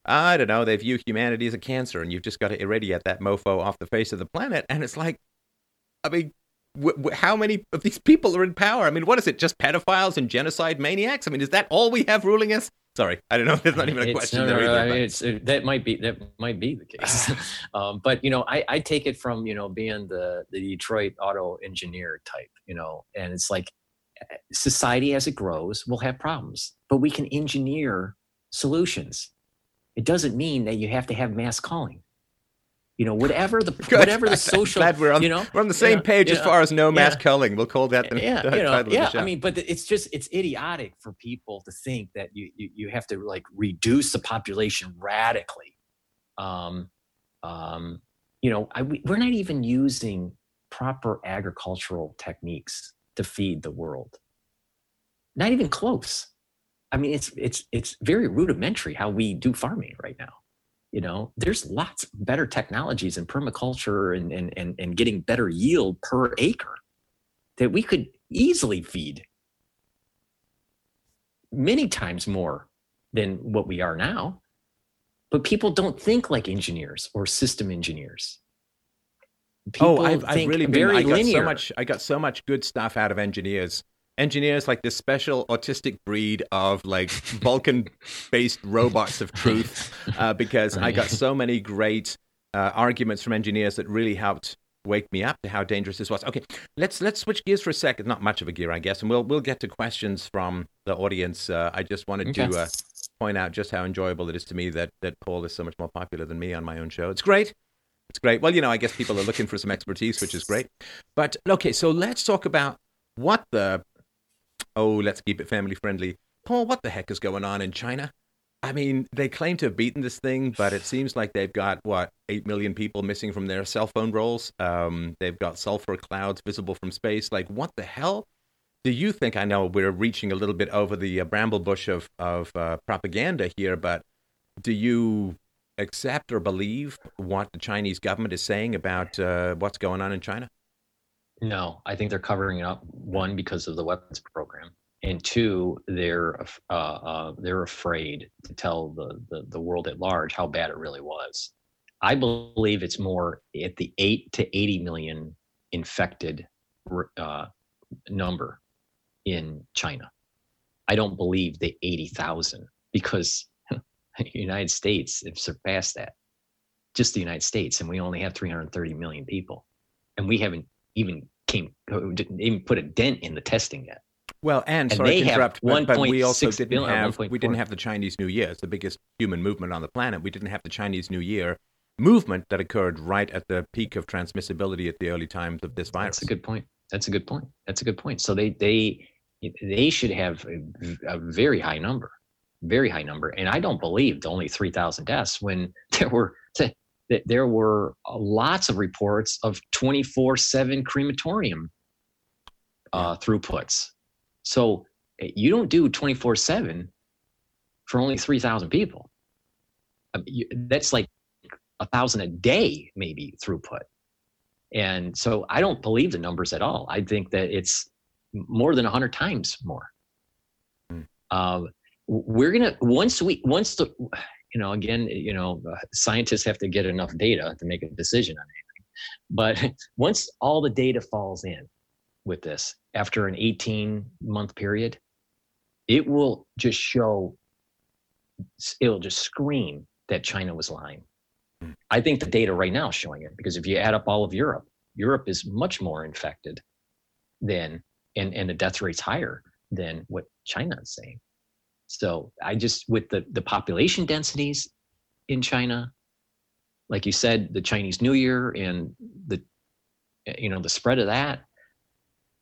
I don't know, they view humanity as a cancer and you've just got to irradiate that mofo off the face of the planet. And it's like, I mean, w- w- how many of these people are in power? I mean, what is it? Just pedophiles and genocide maniacs? I mean, is that all we have ruling us? Sorry, I don't know. [laughs] There's not even a question no, no, there. Either, I mean, it's, it, that might be that might be the case, [laughs] [laughs] um, but you know, I, I take it from you know being the the Detroit auto engineer type, you know, and it's like society as it grows will have problems, but we can engineer solutions it doesn't mean that you have to have mass calling. You know, whatever the Good. [laughs] whatever the [laughs] social. Glad we're on, you know, we're on the same you know, page as know, far as no mass culling. We'll call that the, yeah, [laughs] the you know, title yeah. of the show. I mean, but it's just it's idiotic for people to think that you you, you have to like reduce the population radically. Um, um, you know, I, we're not even using proper agricultural techniques to feed the world. Not even close. I mean, it's it's it's very rudimentary how we do farming right now. You know, there's lots better technologies in permaculture and and and, and getting better yield per acre that we could easily feed many times more than what we are now. But people don't think like engineers or system engineers. People oh, I've, I've really been, I got linear. so much. I got so much good stuff out of engineers engineers like this special autistic breed of like Vulcan based robots of truth [laughs] uh, because I got so many great uh, arguments from engineers that really helped wake me up to how dangerous this was. Okay, let's let's switch gears for a second. Not much of a gear, I guess, and we'll we'll get to questions from the audience. Uh, I just wanted okay. to uh, point out just how enjoyable it is to me that that Paul is so much more popular than me on my own show. It's great. It's great. Well, you know, I guess people are looking for some expertise, which is great. But okay, so let's talk about what the oh, let's keep it family friendly. Paul, what the heck is going on in China? I mean, they claim to have beaten this thing, but it seems like they've got what eight million people missing from their cell phone rolls. Um, they've got sulfur clouds visible from space. Like, what the hell? Do you think? I know we're reaching a little bit over the uh, bramble bush of of uh, propaganda here, but do you accept or believe what the Chinese government is saying about uh, what's going on in China? No, I think they're covering it up. One because of the weapons program, and two, they're uh, uh, they're afraid to tell the, the the world at large how bad it really was. I believe it's more at the eight to eighty million infected uh, number in China. I don't believe the eighty thousand because [laughs] United States have surpassed that. Just the United States, and we only have 330 million people, and we haven't even came didn't even put a dent in the testing yet. Well, and, and sorry to interrupt, but, but we also didn't billion, have we didn't have the Chinese New Year. It's the biggest human movement on the planet. We didn't have the Chinese New Year movement that occurred right at the peak of transmissibility at the early times of this virus. That's a good point. That's a good point. That's a good point. So they they they should have a, a very high number, very high number. And I don't believe the only three thousand deaths when [laughs] there were there were lots of reports of 24 7 crematorium uh, throughputs. So eh, you don't do 24 7 for only 3,000 people. That's like a thousand a day, maybe throughput. And so I don't believe the numbers at all. I think that it's more than 100 times more. Mm. Uh, we're gonna once we once the you know, again, you know, uh, scientists have to get enough data to make a decision on anything. But [laughs] once all the data falls in with this after an 18 month period, it will just show, it'll just scream that China was lying. Hmm. I think the data right now is showing it because if you add up all of Europe, Europe is much more infected than, and, and the death rate's higher than what China is saying. So I just with the the population densities in China, like you said, the Chinese New Year and the you know the spread of that,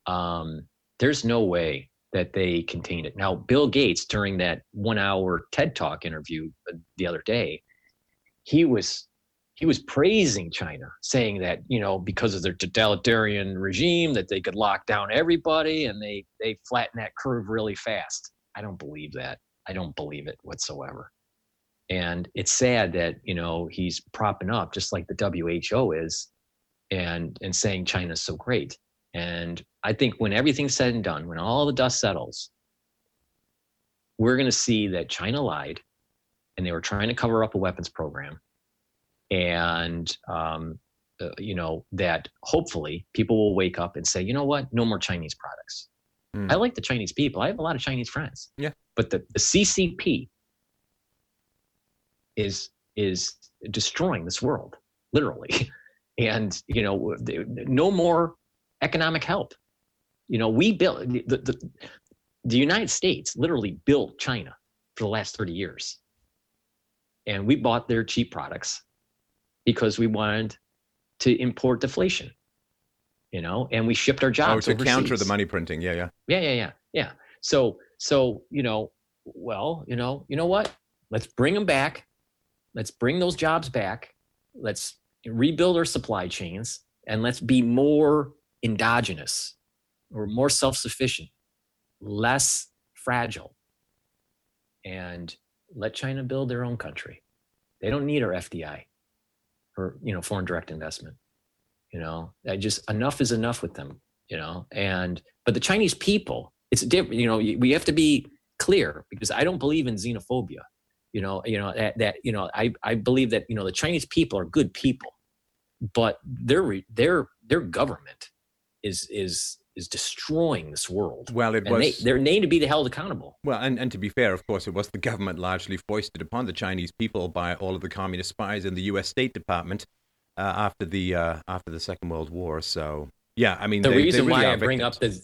um, there's no way that they contained it. Now, Bill Gates, during that one hour TED Talk interview uh, the other day, he was he was praising China, saying that you know because of their totalitarian regime that they could lock down everybody and they they flatten that curve really fast. I don't believe that. I don't believe it whatsoever. And it's sad that you know he's propping up just like the WHO is, and and saying China's so great. And I think when everything's said and done, when all the dust settles, we're going to see that China lied and they were trying to cover up a weapons program. And, um, uh, you know, that hopefully people will wake up and say, you know what, no more Chinese products. Mm. I like the Chinese people. I have a lot of Chinese friends. Yeah. But the, the CCP is is destroying this world, literally. [laughs] And you know, no more economic help. You know, we built the, the, the United States literally built China for the last 30 years. And we bought their cheap products because we wanted to import deflation. You know, and we shipped our oh, jobs. Oh, to overseas. counter the money printing. Yeah, yeah. Yeah, yeah, yeah. Yeah. So so, you know, well, you know, you know what? Let's bring them back. Let's bring those jobs back. Let's rebuild our supply chains and let's be more endogenous or more self sufficient, less fragile, and let China build their own country. They don't need our FDI or you know foreign direct investment. You know, I just enough is enough with them. You know, and but the Chinese people, it's different. You know, we have to be clear because I don't believe in xenophobia. You know, you know that, that you know I I believe that you know the Chinese people are good people, but their their their government is is is destroying this world. Well, it and was. They, they're named to be held accountable. Well, and, and to be fair, of course, it was the government largely foisted upon the Chinese people by all of the communist spies in the U.S. State Department after the uh, after the Second World War. So, yeah, I mean, the they, reason they really why I bring up the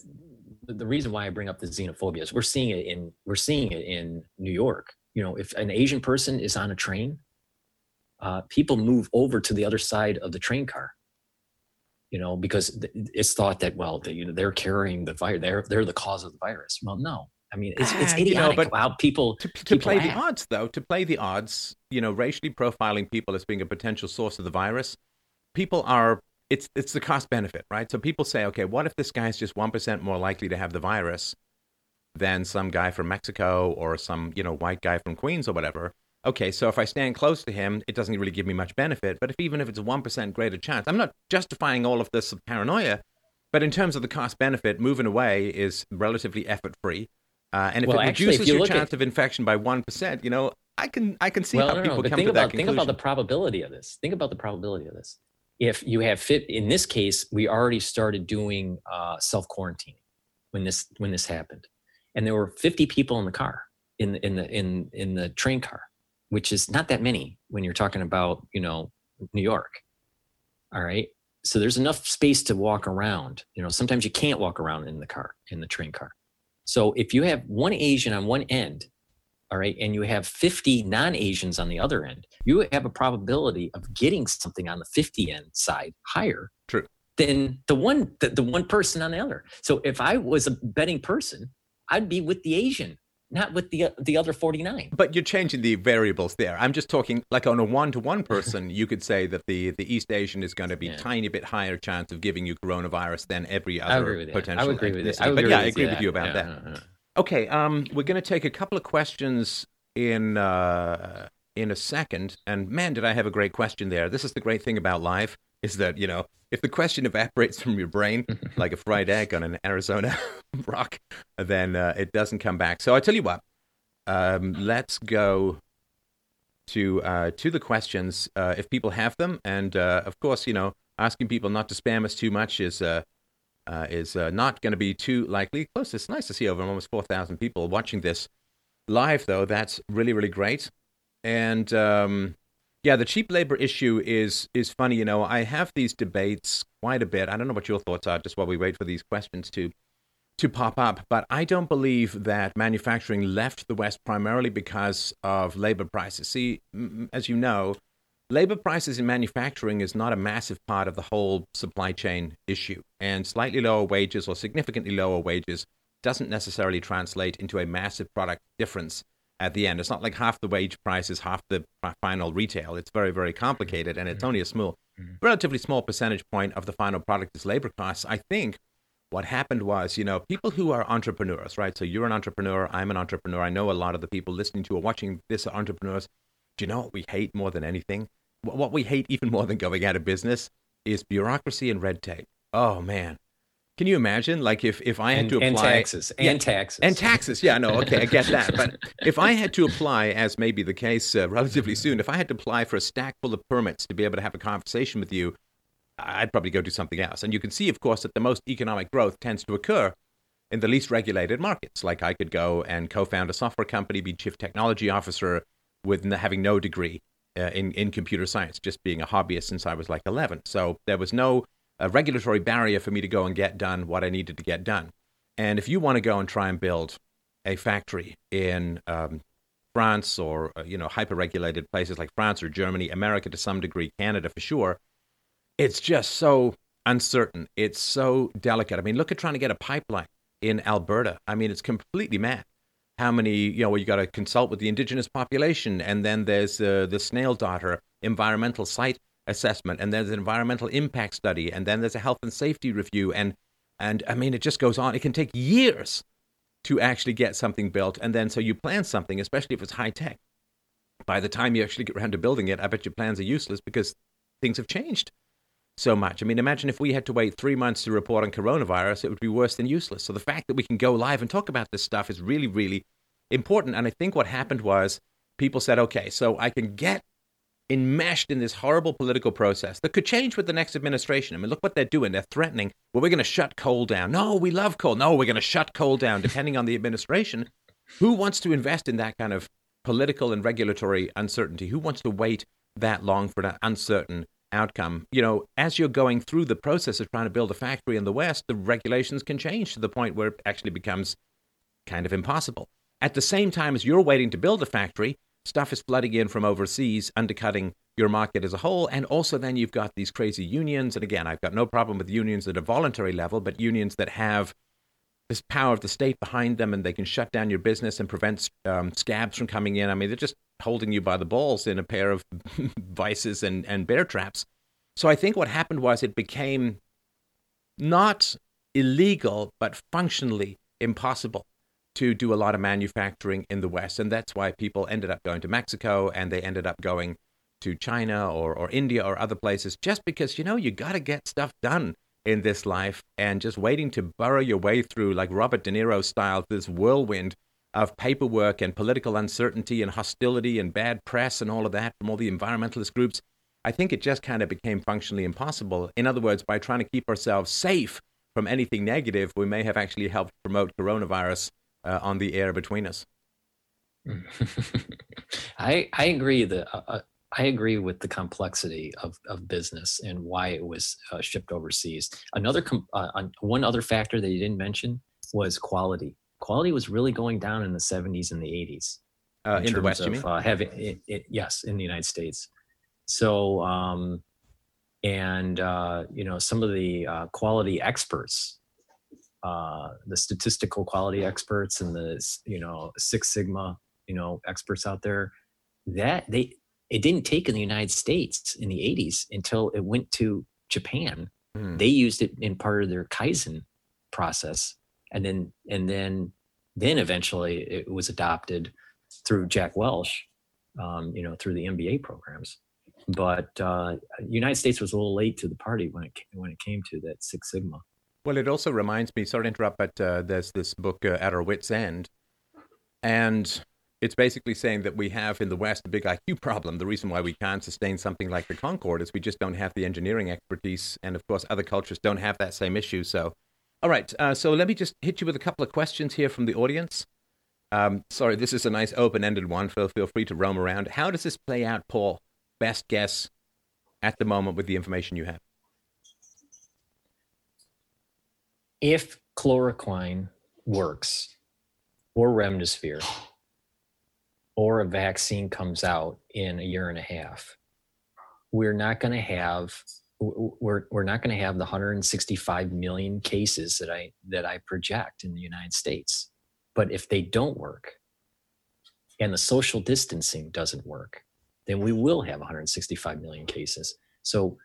the reason why I bring up the xenophobia is we're seeing it in we're seeing it in New York. You know, if an Asian person is on a train, uh, people move over to the other side of the train car you know, because it's thought that well, they, you know, they're carrying the virus, they're they're the cause of the virus. Well, no, I mean, it's, it's idiotic ah, you know, but how people to, to people play act. the odds, though. To play the odds, you know, racially profiling people as being a potential source of the virus, people are. It's it's the cost benefit, right? So people say, okay, what if this guy's just one percent more likely to have the virus than some guy from Mexico or some you know white guy from Queens or whatever? okay, so if I stand close to him, it doesn't really give me much benefit. But if even if it's a 1% greater chance, I'm not justifying all of this paranoia, but in terms of the cost benefit, moving away is relatively effort free. Uh, and if well, it actually, reduces if you your chance at, of infection by 1%, you know, I can I can see well, how no, people no, come think to about, that conclusion. Think about the probability of this. Think about the probability of this. If you have fit, in this case, we already started doing uh, self quarantine when this when this happened, and there were 50 people in the car in in the in in the train car which is not that many when you're talking about, you know, New York. All right. So there's enough space to walk around. You know, sometimes you can't walk around in the car, in the train car. So if you have one Asian on one end, all right, and you have 50 non Asians on the other end, you have a probability of getting something on the 50 end side higher. True. Than the one the, the one person on the other. So if I was a betting person, I'd be with the Asian not with the the other 49 but you're changing the variables there i'm just talking like on a one-to-one [laughs] person you could say that the the east asian is going to be yeah. tiny bit higher chance of giving you coronavirus than every other potential I would agree with I would but yeah i agree with, with you about yeah, that yeah, okay um we're going to take a couple of questions in uh in a second and man did i have a great question there this is the great thing about live is that you know if the question evaporates [laughs] from your brain like a fried egg on an Arizona [laughs] rock, then uh, it doesn't come back. So I tell you what, um, let's go to uh, to the questions uh, if people have them, and uh, of course, you know, asking people not to spam us too much is. Uh, uh, is not going to be too likely. Plus, it's nice to see over almost 4,000 people watching this live, though. That's really, really great. And um, yeah, the cheap labor issue is is funny. You know, I have these debates quite a bit. I don't know what your thoughts are, just while we wait for these questions to to pop up. But I don't believe that manufacturing left the West primarily because of labor prices. See, as you know, labor prices in manufacturing is not a massive part of the whole supply chain issue, and slightly lower wages or significantly lower wages doesn't necessarily translate into a massive product difference at the end. It's not like half the wage price is half the final retail. It's very, very complicated, and it's mm-hmm. only a small, mm-hmm. relatively small percentage point of the final product is labor costs. I think what happened was, you know, people who are entrepreneurs, right? So you're an entrepreneur, I'm an entrepreneur. I know a lot of the people listening to or watching this are entrepreneurs. Do you know what we hate more than anything? What we hate even more than going out of business is bureaucracy and red tape. Oh man, can you imagine, like, if if I had and, to apply and taxes and taxes and taxes? Yeah, no, okay, I get that. But if I had to apply, as may be the case uh, relatively soon, if I had to apply for a stack full of permits to be able to have a conversation with you, I'd probably go do something else. And you can see, of course, that the most economic growth tends to occur in the least regulated markets. Like I could go and co-found a software company, be chief technology officer, with having no degree uh, in in computer science, just being a hobbyist since I was like 11. So there was no a regulatory barrier for me to go and get done what I needed to get done. And if you want to go and try and build a factory in um, France or uh, you know hyper-regulated places like France or Germany, America to some degree, Canada for sure, it's just so uncertain. It's so delicate. I mean, look at trying to get a pipeline in Alberta. I mean, it's completely mad. How many, you know, you got to consult with the indigenous population, and then there's uh, the snail darter environmental site assessment, and there's an environmental impact study, and then there's a health and safety review, and and I mean it just goes on. It can take years to actually get something built, and then so you plan something, especially if it's high tech. By the time you actually get around to building it, I bet your plans are useless because things have changed so much. I mean, imagine if we had to wait three months to report on coronavirus, it would be worse than useless. So the fact that we can go live and talk about this stuff is really, really important. And I think what happened was people said, okay, so I can get enmeshed in this horrible political process that could change with the next administration. I mean, look what they're doing. They're threatening, well, we're going to shut coal down. No, we love coal. No, we're going to shut coal down, depending on the administration. Who wants to invest in that kind of political and regulatory uncertainty? Who wants to wait that long for an uncertain outcome? You know, as you're going through the process of trying to build a factory in the West, the regulations can change to the point where it actually becomes kind of impossible. At the same time as you're waiting to build a factory, stuff is flooding in from overseas, undercutting your market as a whole. And also, then you've got these crazy unions. And again, I've got no problem with unions at a voluntary level, but unions that have this power of the state behind them and they can shut down your business and prevent um, scabs from coming in. I mean, they're just holding you by the balls in a pair of [laughs] vices and, and bear traps. So I think what happened was it became not illegal, but functionally impossible to do a lot of manufacturing in the West. And that's why people ended up going to Mexico and they ended up going to China or, or India or other places just because, you know, you got to get stuff done in this life and just waiting to burrow your way through, like Robert De Niro style, this whirlwind of paperwork and political uncertainty and hostility and bad press and all of that from all the environmentalist groups. I think it just kind of became functionally impossible. In other words, by trying to keep ourselves safe from anything negative, we may have actually helped promote coronavirus uh, on the air between us. [laughs] I I agree that uh, uh, I agree with the complexity of, of business and why it was uh, shipped overseas. Another com- uh, one other factor that you didn't mention was quality. Quality was really going down in the 70s and the 80s. Uh, in, in the West, of, you mean? Uh, having it, it, yes, in the United States. So, um, and uh, you know, some of the uh, quality experts uh, the statistical quality experts and the you know Six Sigma you know experts out there that they it didn't take in the United States in the 80s until it went to Japan. Mm. They used it in part of their Kaizen process, and then and then then eventually it was adopted through Jack Welch, um, you know, through the MBA programs. But uh, United States was a little late to the party when it when it came to that Six Sigma. Well, it also reminds me, sorry to interrupt, but uh, there's this book, uh, At Our Wits' End. And it's basically saying that we have in the West a big IQ problem. The reason why we can't sustain something like the Concorde is we just don't have the engineering expertise. And of course, other cultures don't have that same issue. So, all right. Uh, so let me just hit you with a couple of questions here from the audience. Um, sorry, this is a nice open ended one. Feel, feel free to roam around. How does this play out, Paul? Best guess at the moment with the information you have. if chloroquine works or remdesivir or a vaccine comes out in a year and a half, we're not going to have we're we're not going to have the 165 million cases that I that I project in the United States. But if they don't work and the social distancing doesn't work, then we will have 165 million cases. So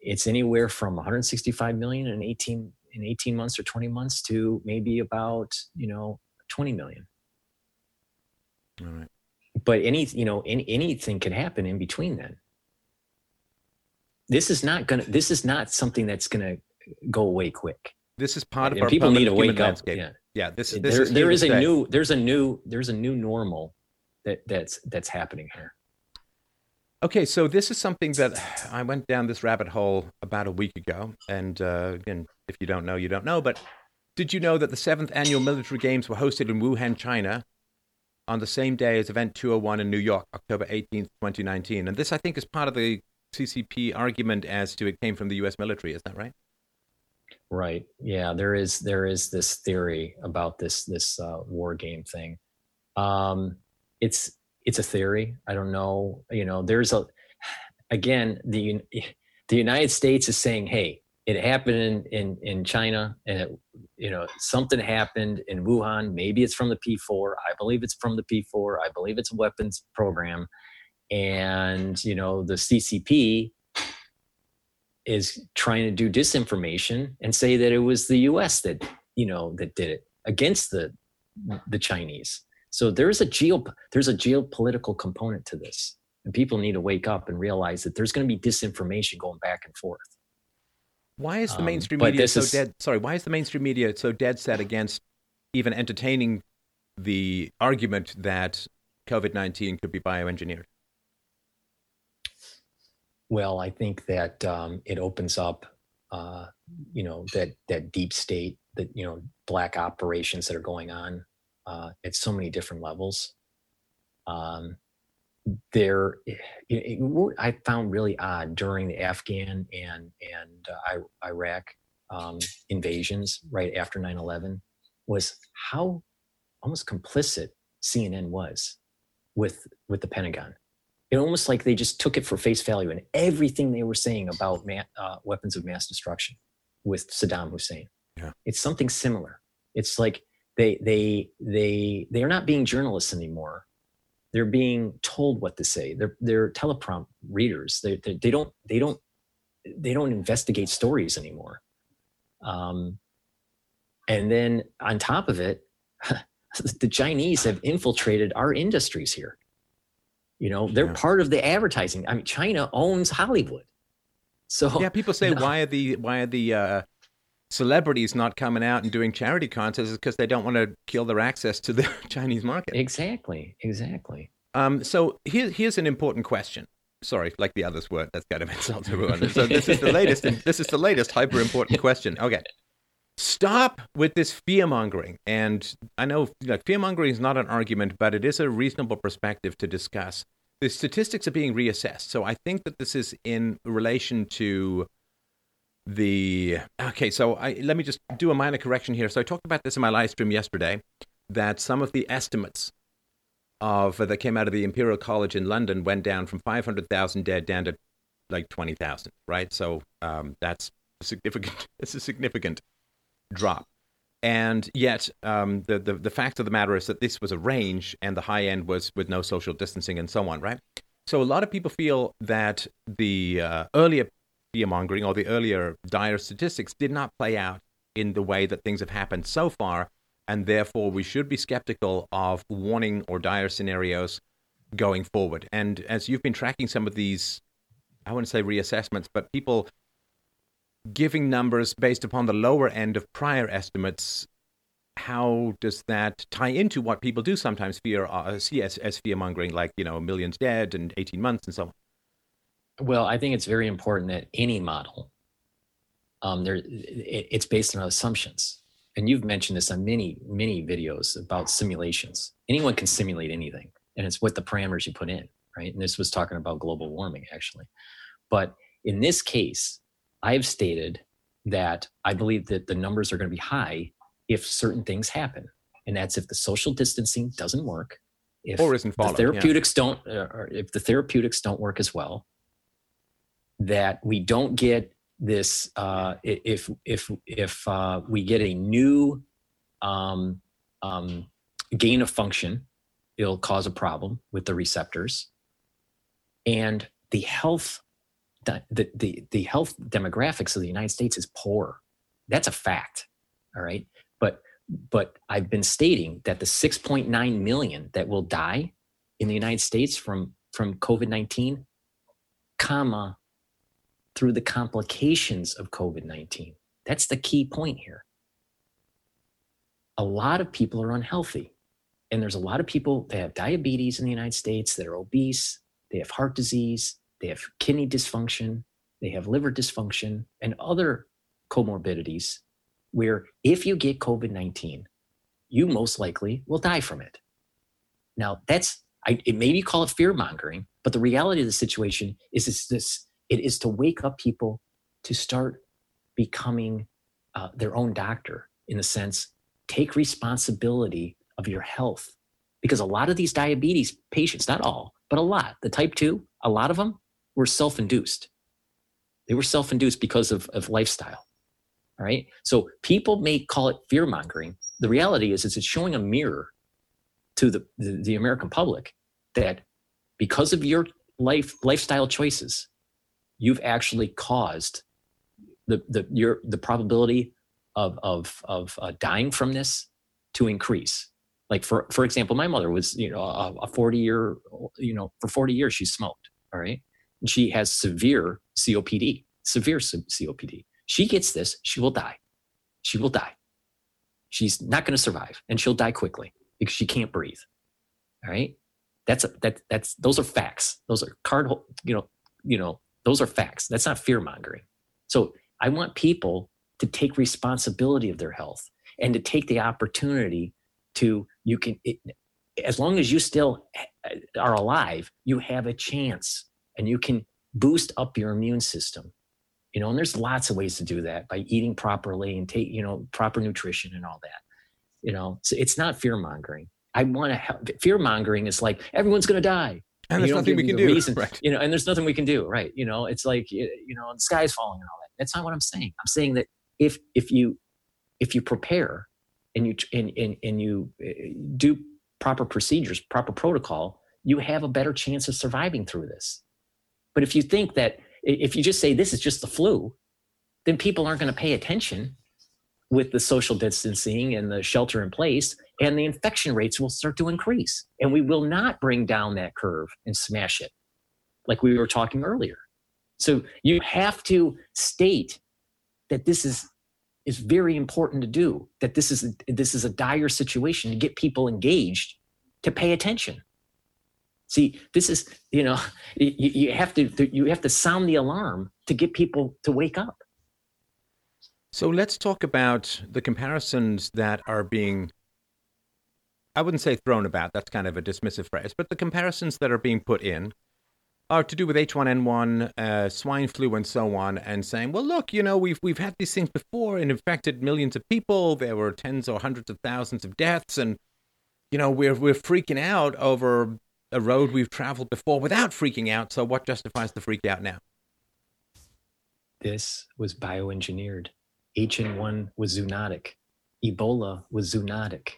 it's anywhere from 165 million in 18 in 18 months or 20 months to maybe about you know 20 million. All right. But any you know any, anything can happen in between then. This is not gonna. This is not something that's gonna go away quick. This is part and of our people need to wake landscape. up. Yeah, yeah. This, this there, is there is a new. There's a new. There's a new normal that that's that's happening here. Okay, so this is something that I went down this rabbit hole about a week ago. And uh, again, if you don't know, you don't know. But did you know that the seventh annual military games were hosted in Wuhan, China, on the same day as Event 201 in New York, October 18th, 2019? And this, I think, is part of the CCP argument as to it came from the U.S. military. Is that right? Right. Yeah. There is there is this theory about this this uh, war game thing. Um, it's it's a theory. I don't know. You know, there's a again the the United States is saying, hey, it happened in in, in China, and it, you know something happened in Wuhan. Maybe it's from the P4. I believe it's from the P4. I believe it's a weapons program, and you know the CCP is trying to do disinformation and say that it was the U.S. that you know that did it against the the Chinese. So there's a geo there's a geopolitical component to this, and people need to wake up and realize that there's going to be disinformation going back and forth. Why is the um, mainstream um, media so is, dead? Sorry, why is the mainstream media so dead set against even entertaining the argument that COVID nineteen could be bioengineered? Well, I think that um, it opens up, uh, you know, that that deep state, that you know, black operations that are going on uh, at so many different levels. Um, there, what I found really odd during the Afghan and and uh, Iraq um, invasions right after 9/11 was how almost complicit CNN was with with the Pentagon. It almost like they just took it for face value and everything they were saying about ma- uh, weapons of mass destruction with Saddam Hussein. Yeah. It's something similar. It's like they they they they are not being journalists anymore they're being told what to say they're they're teleprompt readers they, they, they don't they don't they don't investigate stories anymore um, and then on top of it [laughs] the chinese have infiltrated our industries here you know they're yeah. part of the advertising i mean china owns hollywood so yeah people say you [laughs] know, why are the why are the uh, celebrities not coming out and doing charity contests is because they don't want to kill their access to the [laughs] Chinese market. Exactly, exactly. Um, so here, here's an important question. Sorry, like the others were. That's kind of [laughs] insult to everyone. So this is the latest. this is the latest hyper important question. Okay, stop with this fear mongering. And I know like fear mongering is not an argument, but it is a reasonable perspective to discuss. The statistics are being reassessed. So I think that this is in relation to the okay so I, let me just do a minor correction here so i talked about this in my live stream yesterday that some of the estimates of that came out of the imperial college in london went down from 500000 dead down to like 20000 right so um, that's significant [laughs] it's a significant drop and yet um, the, the the fact of the matter is that this was a range and the high end was with no social distancing and so on right so a lot of people feel that the uh, earlier fear mongering or the earlier dire statistics did not play out in the way that things have happened so far. And therefore, we should be skeptical of warning or dire scenarios going forward. And as you've been tracking some of these, I wouldn't say reassessments, but people giving numbers based upon the lower end of prior estimates, how does that tie into what people do sometimes fear uh, see as, as fear mongering, like you know millions dead and 18 months and so on? Well, I think it's very important that any model, um, there, it, it's based on assumptions. And you've mentioned this on many, many videos about simulations. Anyone can simulate anything, and it's what the parameters you put in, right? And this was talking about global warming, actually. But in this case, I've stated that I believe that the numbers are going to be high if certain things happen. And that's if the social distancing doesn't work, if or isn't followed, the therapeutics yeah. don't, uh, or if the therapeutics don't work as well, that we don't get this uh, if if if uh, we get a new um, um, gain of function it'll cause a problem with the receptors and the health the, the, the health demographics of the united states is poor. That's a fact all right? But but i've been stating that the 6.9 million that will die in the united states from from covid-19 comma through the complications of covid-19 that's the key point here. A lot of people are unhealthy and there's a lot of people that have diabetes in the United States that are obese, they have heart disease, they have kidney dysfunction, they have liver dysfunction, and other comorbidities where if you get COVID 19, you most likely will die from it. Now, that's, I, it maybe call it fear mongering, but the reality of the situation is it's this it is to wake up people to start becoming uh, their own doctor in the sense take responsibility of your health. Because a lot of these diabetes patients, not all, but a lot, the type 2, a lot of them were self induced. They were self induced because of, of lifestyle. All right. So people may call it fear mongering. The reality is, is it's showing a mirror to the, the, the American public that because of your life lifestyle choices, you've actually caused the, the, your, the probability of, of, of uh, dying from this to increase like for for example my mother was you know a, a 40 year you know for 40 years she smoked all right she has severe copd severe copd she gets this she will die. She will die. She's not going to survive and she'll die quickly because she can't breathe. All right? That's a, that that's those are facts. Those are card you know you know those are facts. That's not fear mongering. So i want people to take responsibility of their health and to take the opportunity to you can it, as long as you still eh, are alive you have a chance and you can boost up your immune system. You know and there's lots of ways to do that by eating properly and take you know proper nutrition and all that you know? So it's not fear mongering. I want to help fear mongering is like everyone's going to die. And there's nothing we can do reason, right. you know and there's nothing we can do right? You know it's like you know the sky's falling and all that. That's not what i'm saying. I'm saying that if if you if you prepare and you and, and, and you eh, do proper procedures, proper protocol, you have a better chance of surviving through this. But if you think that if you just say this is just the flu, then people aren't going to pay attention with the social distancing and the shelter in place, and the infection rates will start to increase. And we will not bring down that curve and smash it like we were talking earlier. So you have to state that this is is very important to do that this is this is a dire situation to get people engaged to pay attention see this is you know [laughs] you, you have to you have to sound the alarm to get people to wake up so let's talk about the comparisons that are being i wouldn't say thrown about that's kind of a dismissive phrase but the comparisons that are being put in are to do with H1N1, uh, swine flu, and so on, and saying, well, look, you know, we've we've had these things before and infected millions of people. There were tens or hundreds of thousands of deaths, and you know, we're we're freaking out over a road we've traveled before without freaking out. So, what justifies the freak out now? This was bioengineered. H1N1 was zoonotic. Ebola was zoonotic.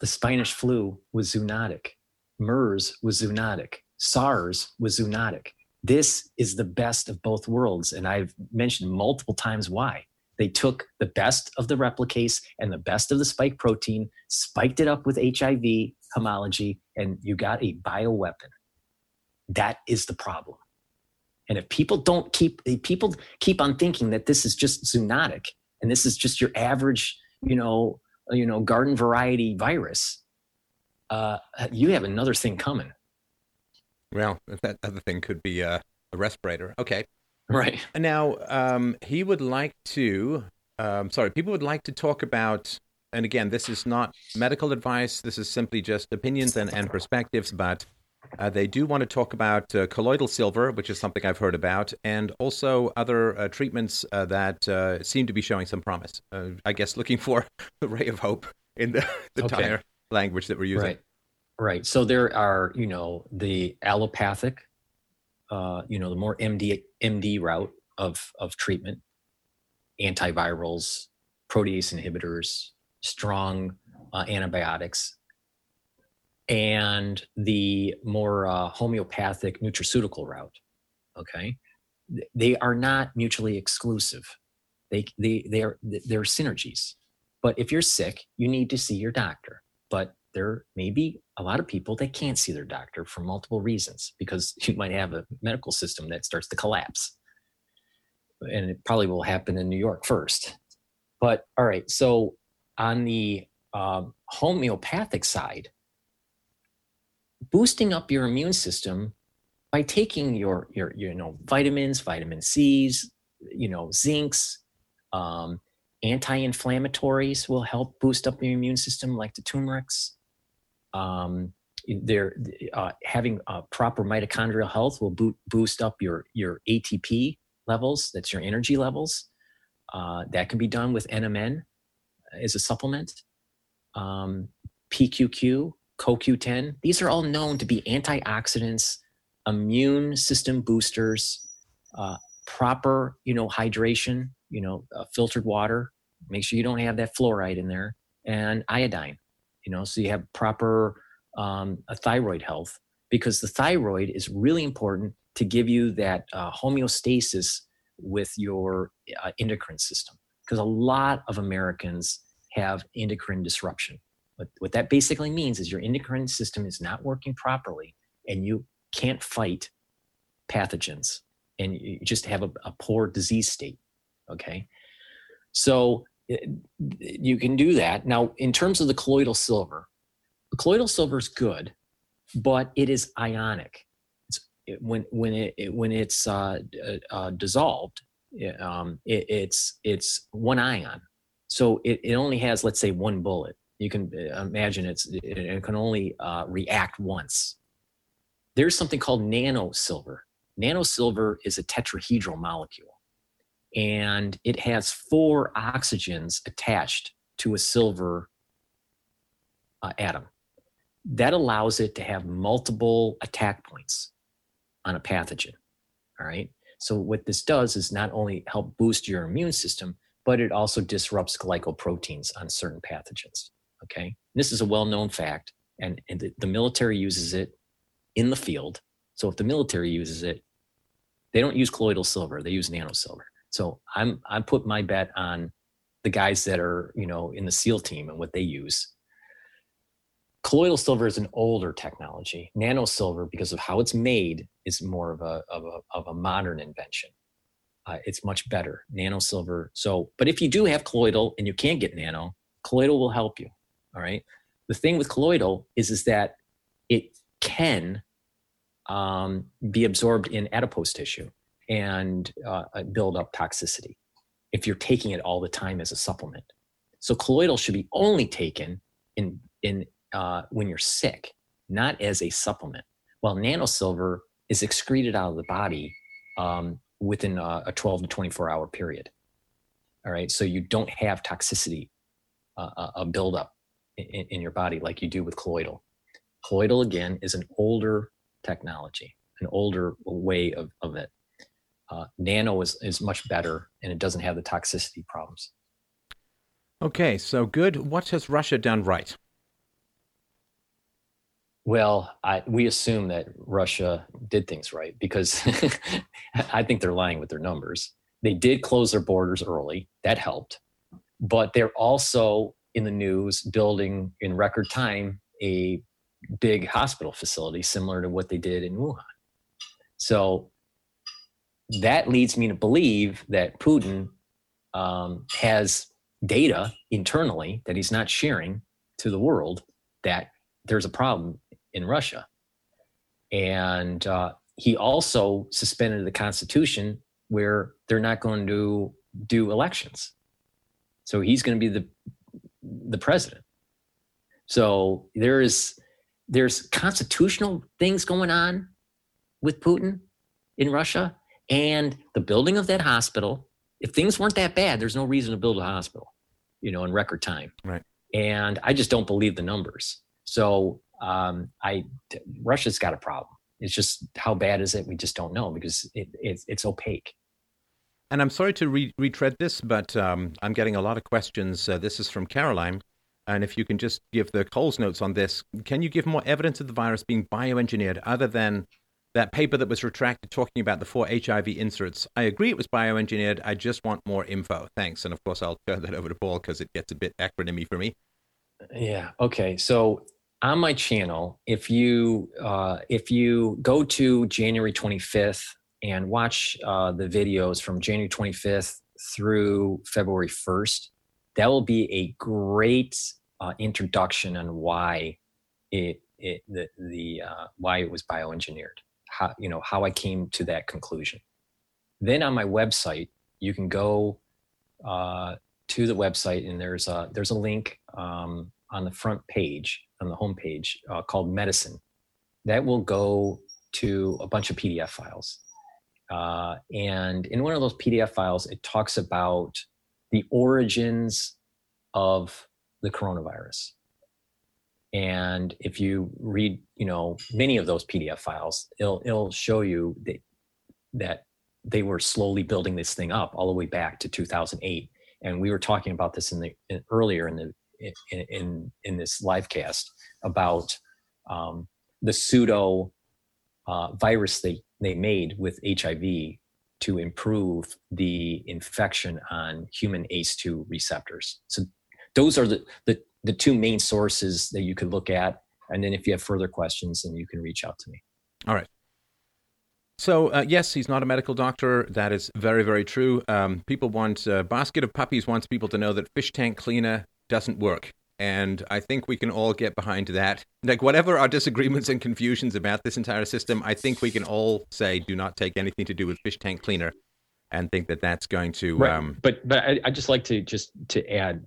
The Spanish flu was zoonotic. MERS was zoonotic SARS was zoonotic. This is the best of both worlds. And I've mentioned multiple times why. They took the best of the replicase and the best of the spike protein, spiked it up with HIV homology, and you got a bioweapon. That is the problem. And if people don't keep people keep on thinking that this is just zoonotic and this is just your average, you know, you know, garden variety virus, uh, you have another thing coming. Well, that other thing could be a, a respirator. Okay. Right. Now, um, he would like to, um, sorry, people would like to talk about, and again, this is not medical advice, this is simply just opinions and, and perspectives, but uh, they do want to talk about uh, colloidal silver, which is something I've heard about, and also other uh, treatments uh, that uh, seem to be showing some promise. Uh, I guess looking for the ray of hope in the, the okay. entire language that we're using. Right. Right. So there are, you know, the allopathic uh, you know, the more MD MD route of of treatment, antivirals, protease inhibitors, strong uh, antibiotics, and the more uh, homeopathic nutraceutical route. Okay, they are not mutually exclusive. They they they are they're synergies. But if you're sick, you need to see your doctor. But there may be a lot of people that can't see their doctor for multiple reasons because [laughs] you might have a medical system that starts to collapse. And it probably will happen in New York first. But all right, so on the um, homeopathic side, boosting up your immune system by taking your your you know vitamins, vitamin C's, you know zincs, um, anti-inflammatories will help boost up your immune system, like the turmerics. Um, they're uh, having proper mitochondrial health will boot, boost up your your ATP levels. That's your energy levels. Uh, that can be done with NMN as a supplement. Um, PQQ, CoQ10. These are all known to be antioxidants, immune system boosters, uh, proper, you know, hydration, you know, uh, filtered water. Make sure you don't have that fluoride in there, and iodine. You know, so you have proper um, thyroid health because the thyroid is really important to give you that uh, homeostasis with your uh, endocrine system. Because a lot of Americans have endocrine disruption. What, what that basically means is your endocrine system is not working properly and you can't fight pathogens and you just have a, a poor disease state. Okay. So eh, you can do that. Now, in terms of the colloidal silver, colloidal silver is good, but it is ionic. It's, it, when when it, it when it's uh, uh, dissolved, it, um, it's it's one ion, so it, it only has let's say one bullet. You can uh, imagine it's it, can only uh, react once. There's something called nano silver. Nano silver is a tetrahedral molecule, and it has four oxygens attached to a silver uh, atom. That allows it to have multiple attack points on a pathogen. All right. So, what this does is not only help boost your immune system, but it also disrupts glycoproteins on certain pathogens. Okay. And this is a well known fact, and, and the, the military uses it in the field. So, if the military uses it, they don't use colloidal silver, they use nano silver. So I'm I put my bet on the guys that are you know in the SEAL team and what they use. Colloidal silver is an older technology. Nano silver, because of how it's made, is more of a of a, of a modern invention. Uh, it's much better. Nano silver. So, but if you do have colloidal and you can't get nano, colloidal will help you. All right. The thing with colloidal is is that it can um, be absorbed in adipose tissue and uh, uh, build up toxicity if you're taking it all the time as a supplement. So colloidal should be only taken in in uh, when you're sick, not as a supplement. While nanosilver is excreted out of the body um, within a, a, 12 to 24 hour period. All right, so you don't have toxicity, uh, a uh, buildup in, in your body like you do with colloidal. Colloidal again is an older technology, an older way of, of it. Uh, nano is, is much better and it doesn't have the toxicity problems. Okay, so good. What has Russia done right? Well, I, we assume that Russia did things right because [laughs] I think they're lying with their numbers. They did close their borders early, that helped. But they're also in the news building in record time a big hospital facility similar to what they did in Wuhan. So that leads me to believe that Putin um, has data internally that he's not sharing to the world that there's a problem in Russia. And uh, he also suspended the Constitution where they're not going to do elections. So he's going to be the the president. So there is there's constitutional things going on with Putin in Russia and the building of that hospital if things weren't that bad there's no reason to build a hospital you know in record time right and i just don't believe the numbers so um, i russia's got a problem It's just how bad is it? We just don't know because it, it's it's opaque. And I'm sorry to re- retread this, but um, I'm getting a lot of questions. Uh, this is from Caroline. And if you can just give the Coles notes on this, can you give more evidence of the virus being bioengineered other than that paper that was retracted talking about the four HIV inserts? I agree it was bioengineered. I just want more info. Thanks. And of course, I'll turn that over to Paul because it gets a bit acronymy for me. Yeah. Okay. So on my channel, if you uh, if you go to January 25th and watch uh, the videos from January 25th through February 1st, that will be a great uh, introduction on why it, it the, the uh, why it was bioengineered how you know how i came to that conclusion. Then on my website you can go uh, to the website and there's a there's a link um, on the front page on the home page uh, called medicine that will go to a bunch of pdf files uh, and in one of those pdf files it talks about the origins of the coronavirus. And if you read, you know, many of those PDF files, it'll it'll show you that that they were slowly building this thing up all the way back to 2008. And we were talking about this in the in, earlier in the in, in in this live cast about um, the pseudo uh, virus they they made with HIV to improve the infection on human ACE2 receptors. So those are the, the, the two main sources that you could look at. And then if you have further questions, then you can reach out to me. All right. So, uh, yes, he's not a medical doctor. That is very, very true. Um, people want, uh, Basket of Puppies wants people to know that fish tank cleaner doesn't work. And I think we can all get behind that. Like, whatever our disagreements and confusions about this entire system, I think we can all say do not take anything to do with fish tank cleaner and think that that's going to. Right. Um, but but I, I just like to just to add,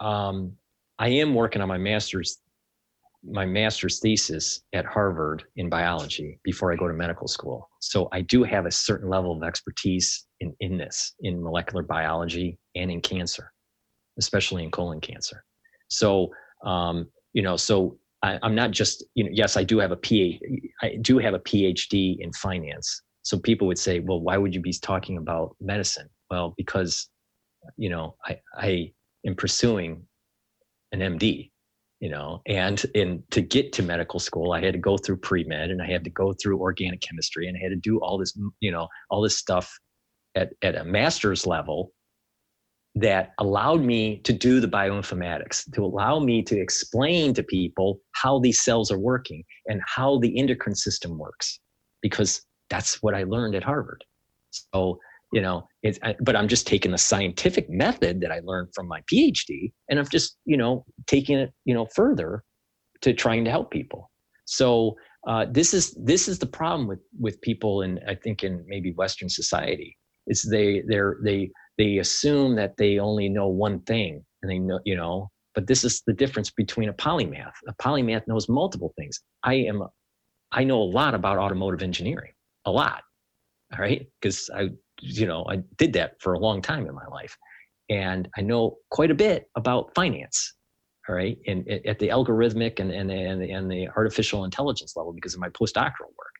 um, I am working on my master's my master's thesis at Harvard in biology before I go to medical school. So I do have a certain level of expertise in, in this, in molecular biology and in cancer, especially in colon cancer. So, um, you know, so I, am not just, you know, yes, I do have a PhD, I do have a PhD in finance. So people would say, well, why would you be talking about medicine? Well, because, you know, I, I am pursuing an MD, you know, and in to get to medical school, I had to go through pre-med and I had to go through organic chemistry and I had to do all this, you know, all this stuff at, at a master's level that allowed me to do the bioinformatics, to allow me to explain to people how these cells are working and how the endocrine system works, because that's what I learned at Harvard. So, you know, it's, but I'm just taking the scientific method that I learned from my PhD and I'm just, you know, taking it, you know, further to trying to help people. So, uh, this is this is the problem with with people in I think in maybe Western society is they they're they they assume that they only know one thing and they know you know but this is the difference between a polymath. A polymath knows multiple things. I am i know a lot about automotive engineering a lot all right? Because i you know i did that for a long time in my life. And i know quite a bit about finance all right? And at the algorithmic and and and and the artificial intelligence level because of my postdoctoral work.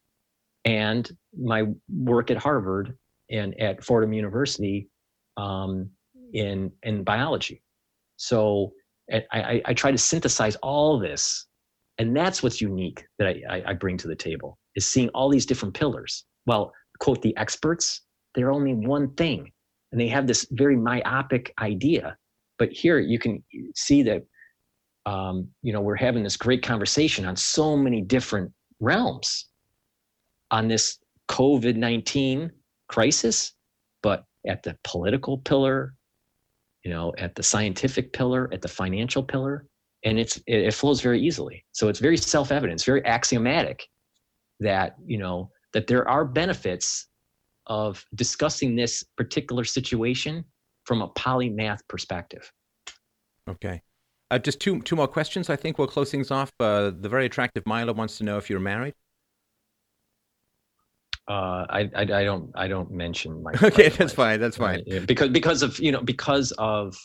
And my work at harvard and at fordham university um, in in biology. So I, I, try to synthesize all this, and that's what's unique that I, I bring to the table is seeing all these different pillars. Well, quote the experts, they're only one thing, and they have this very myopic idea. But here you can see that um, you know we're having this great conversation on so many different realms on this COVID nineteen crisis, at the political pillar, you know, at the scientific pillar, at the financial pillar, and it's it, it flows very easily. So it's very self-evident, it's very axiomatic that you know that there are benefits of discussing this particular situation from a polymath perspective. Okay. Uh, just two two more questions. I think we'll close things off. Uh, the very attractive Mila wants to know if you're married. Uh, I, I, I don't I don't mention my. [laughs] Okay, that's life. fine. That's fine. Because because of you know because of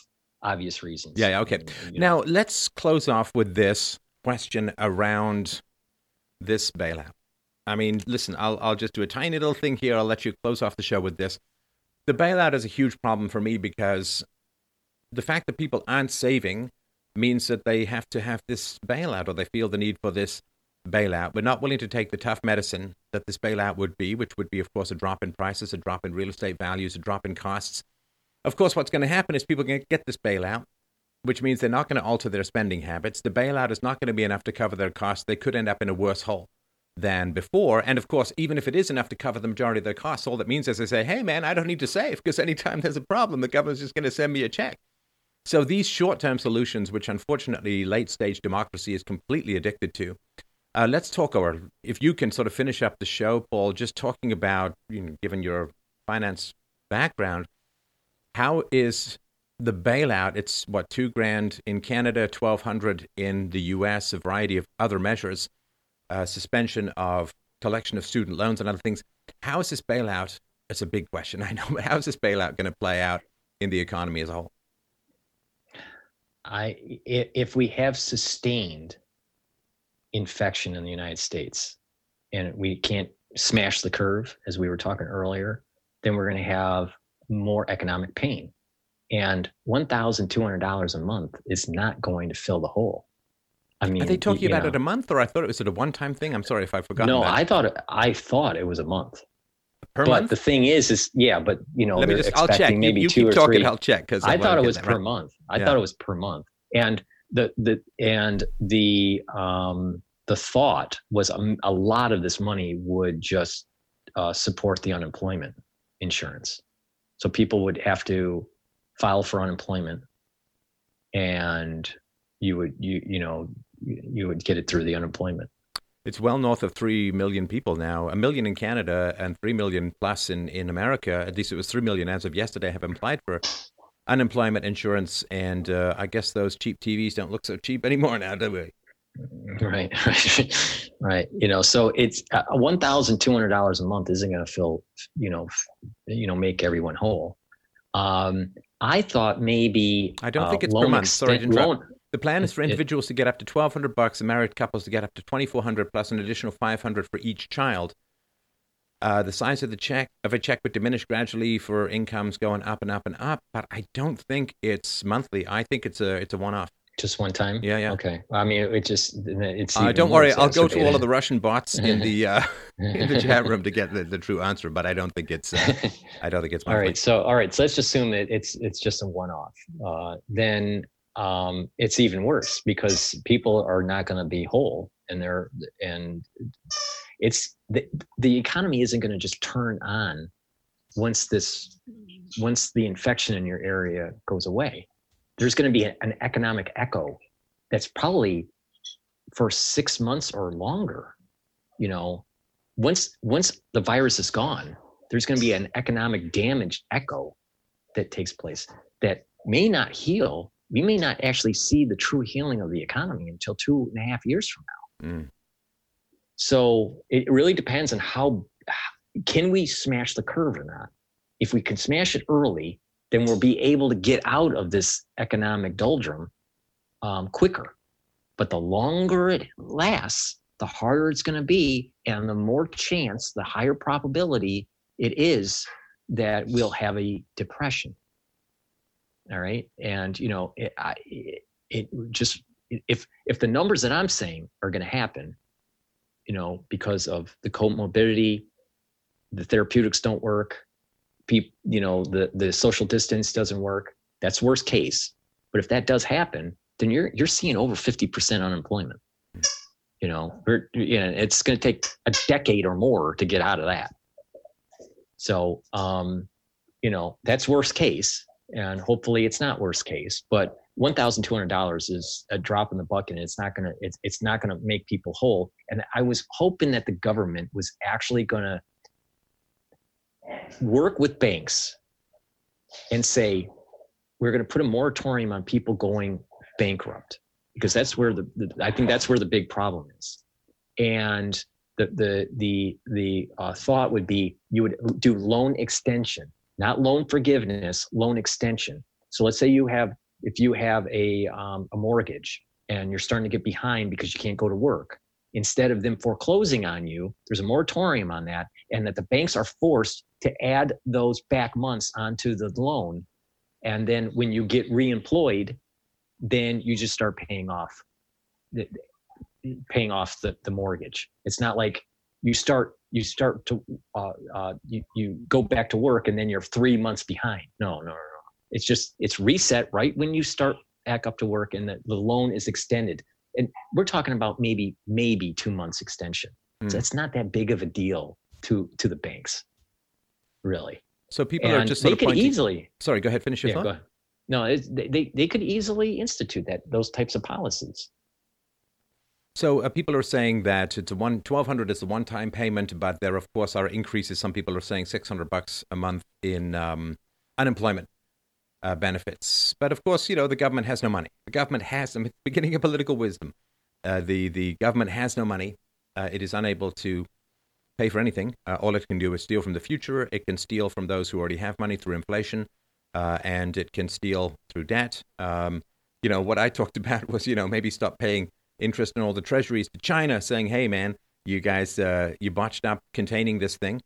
obvious reasons. Yeah. yeah okay. And, now know. let's close off with this question around this bailout. I mean, listen, I'll I'll just do a tiny little thing here. I'll let you close off the show with this. The bailout is a huge problem for me because the fact that people aren't saving means that they have to have this bailout or they feel the need for this bailout. We're not willing to take the tough medicine that this bailout would be, which would be, of course, a drop in prices, a drop in real estate values, a drop in costs. Of course, what's going to happen is people are going to get this bailout, which means they're not going to alter their spending habits. The bailout is not going to be enough to cover their costs. They could end up in a worse hole than before. And of course, even if it is enough to cover the majority of their costs, all that means is they say, hey, man, I don't need to save because anytime there's a problem, the government's just going to send me a check. So these short term solutions, which unfortunately late stage democracy is completely addicted to, uh, let's talk, or if you can sort of finish up the show, Paul, just talking about, you know, given your finance background, how is the bailout? It's what two grand in Canada, twelve hundred in the U.S., a variety of other measures, uh, suspension of collection of student loans and other things. How is this bailout? It's a big question, [laughs] I know, but how is this bailout going to play out in the economy as a whole? I if we have sustained infection in the United States and we can't smash the curve as we were talking earlier, then we're going to have more economic pain. And $1,200 a month is not going to fill the hole. I mean, are they talking about know, it a month, or I thought it was a one-time thing? I'm sorry if I forgot. No, I thought it, I thought it was a month. Per month. but month? the thing is, is yeah, but you know, let me just. I'll check. Maybe you, you two keep or talking. Three. I'll check because I, I thought it was per right. month. I yeah. thought it was per month, and the the and the um the thought was a, a lot of this money would just uh, support the unemployment insurance, so people would have to file for unemployment, and you would you you know you, would get it through the unemployment. It's well north of 3 million people now, a million in Canada and 3 million plus in, in America. At least it was 3 million as of yesterday have applied for unemployment insurance. And uh, I guess those cheap TVs don't look so cheap anymore now, do we? Right, [laughs] right, right. You know, so it's uh, one thousand two hundred dollars a month isn't going to fill, you know, you know, make everyone whole. Um, I thought maybe I don't think uh, it's per month. Sorry to. Loan, the plan is for individuals to get up to 1200 bucks and married couples to get up to 2400 plus an additional 500 for each child. Uh, the size of the check of a check would diminish gradually for incomes going up and up and up, but I don't think it's monthly. I think it's a it's a one off. Just one time. Yeah, yeah. Okay. I mean, it just it's. Uh, don't worry, I'll go to all of the Russian bots in the uh, [laughs] in the chat room to get the, the true answer, but I don't think it's. Uh, I don't think it's monthly. all right. So all right. So let's assume that it's it's just a one off. Uh, then um, it's even worse because people are not going to be whole and they're and it's the, economy isn't going to just turn on once this once the infection in your area goes away there's going to be an economic echo that's probably for six months or longer you know once once the virus is gone there's going to be an economic damage echo that takes place that may not heal we may not actually see the true healing of the economy until two and a half years from now. Mm. So it really depends on how can we smash the curve or not. If we can smash it early, then we'll be able to get out of this economic doldrum um, quicker. But the longer it lasts, the harder it's going to be, and the more chance, the higher probability it is that we'll have a depression all right and you know it, I, it, it just if if the numbers that i'm saying are going to happen you know because of the comorbidity the therapeutics don't work people you know the the social distance doesn't work. That's worst case. But if that does happen then you're you're seeing over 50% unemployment. You know you know, it's going to take a decade or more to get out of that. So um you know that's worst case and hopefully it's not worst case but $1200 is a drop in the bucket and it's not to it's, it's not to make people whole and i was hoping that the government was actually to work with banks and say we're to put a moratorium on people going bankrupt because that's where the, the i think that's where the big problem is and the the the the uh, thought would be you would do loan extension not loan forgiveness, loan extension. So let's say you have, if you have a, um, a mortgage and you're starting to get behind because you can't go to work, instead of them foreclosing on you, there's a moratorium on that, and that the banks are forced to add those back months onto the loan. And then when you get reemployed, then you just start paying off the, paying off the, the mortgage. It's not like you start you start to uh, uh, you, you go back to work and then you're three months behind. No, no, no, no. It's just it's reset right when you start back up to work and the, the loan is extended. And we're talking about maybe maybe two months extension. Mm. So it's not that big of a deal to to the banks, really. So people and are just they could easily. Sorry, go ahead. Finish your yeah, thought. No, they, they they could easily institute that those types of policies. So uh, people are saying that it's a one twelve hundred is a one time payment, but there of course are increases. Some people are saying six hundred bucks a month in um, unemployment uh, benefits. But of course, you know the government has no money. The government has. I'm beginning of political wisdom. Uh, the the government has no money. Uh, it is unable to pay for anything. Uh, all it can do is steal from the future. It can steal from those who already have money through inflation, uh, and it can steal through debt. Um, you know what I talked [laughs] about was you know maybe stop paying interest in all the treasuries to China, saying, "Hey, man, you guys, uh, you botched up containing this thing,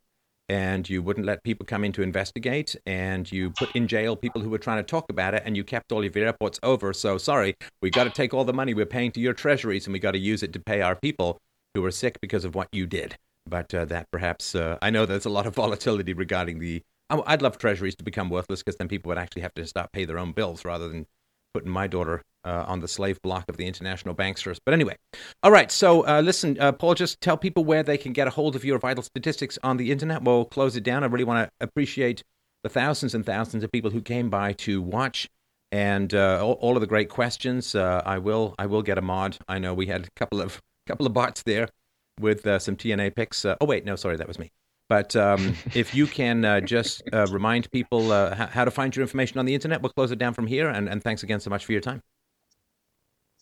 and you wouldn't let people come in to investigate, and you put in jail people who were trying to talk about it, and you kept all of your airports over. So sorry, we got to take all the money we're paying to your treasuries, and we got to use it to pay our people who are sick because of what you did." But uh, that perhaps, uh, I know there's a lot of volatility regarding the. I'd love treasuries to become worthless because then people would actually have to start pay their own bills rather than putting my daughter uh, on the slave block of the international banksters. But anyway, all right. So uh, listen, uh, Paul, just tell people where they can get a hold of your vital statistics on the internet. We'll close it down. I really want to appreciate the thousands and thousands of people who came by to watch and uh, all, all, of the great questions. Uh, I will I will get a mod. I know we had a couple of couple of bots there with uh, some TNA picks. oh wait, no, sorry, that was me. But um, [laughs] if you can uh, just uh, remind people uh, how to find your information on the internet, we'll close it down from here. And, and thanks again so much for your time.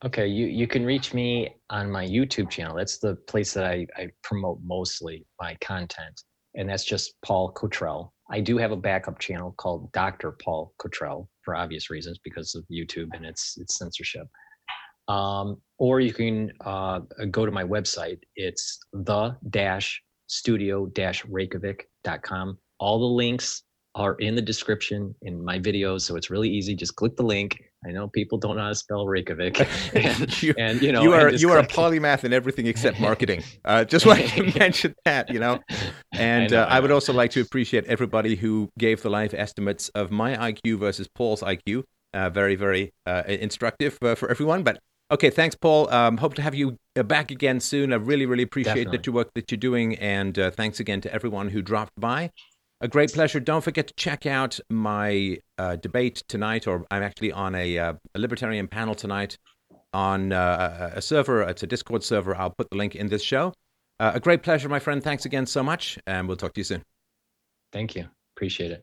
Okay, you, you can reach me on my YouTube channel. That's the place that I, I promote mostly my content, and that's just Paul Cottrell. I do have a backup channel called Dr. Paul Cottrell for obvious reasons because of YouTube and its its censorship. Um, or you can uh, go to my website. It's the dash studio dash reykjavik.com. All the links are in the description in my videos, so it's really easy. Just click the link. I know people don't know how to spell Reykjavik, [laughs] and, [laughs] you, and, you know you are you click. are a polymath in everything except [laughs] marketing. Uh, just like to mention that, you know. And I, know, uh, I, I would also like to appreciate everybody who gave the life estimates of my IQ versus Paul's IQ. Uh, very very uh, instructive uh, for everyone. But Okay, thanks, Paul. Um, hope to have you uh, back again soon. I really, really appreciate that your work that you're doing, and uh, thanks again to everyone who dropped by. A great pleasure. Don't forget to check out my uh, debate tonight, or I'm actually on a, uh, a libertarian panel tonight on uh, a server. It's a Discord server. I'll put the link in this show. Uh, a great pleasure, my friend. Thanks again so much, and we'll talk to you soon. Thank you. Appreciate it.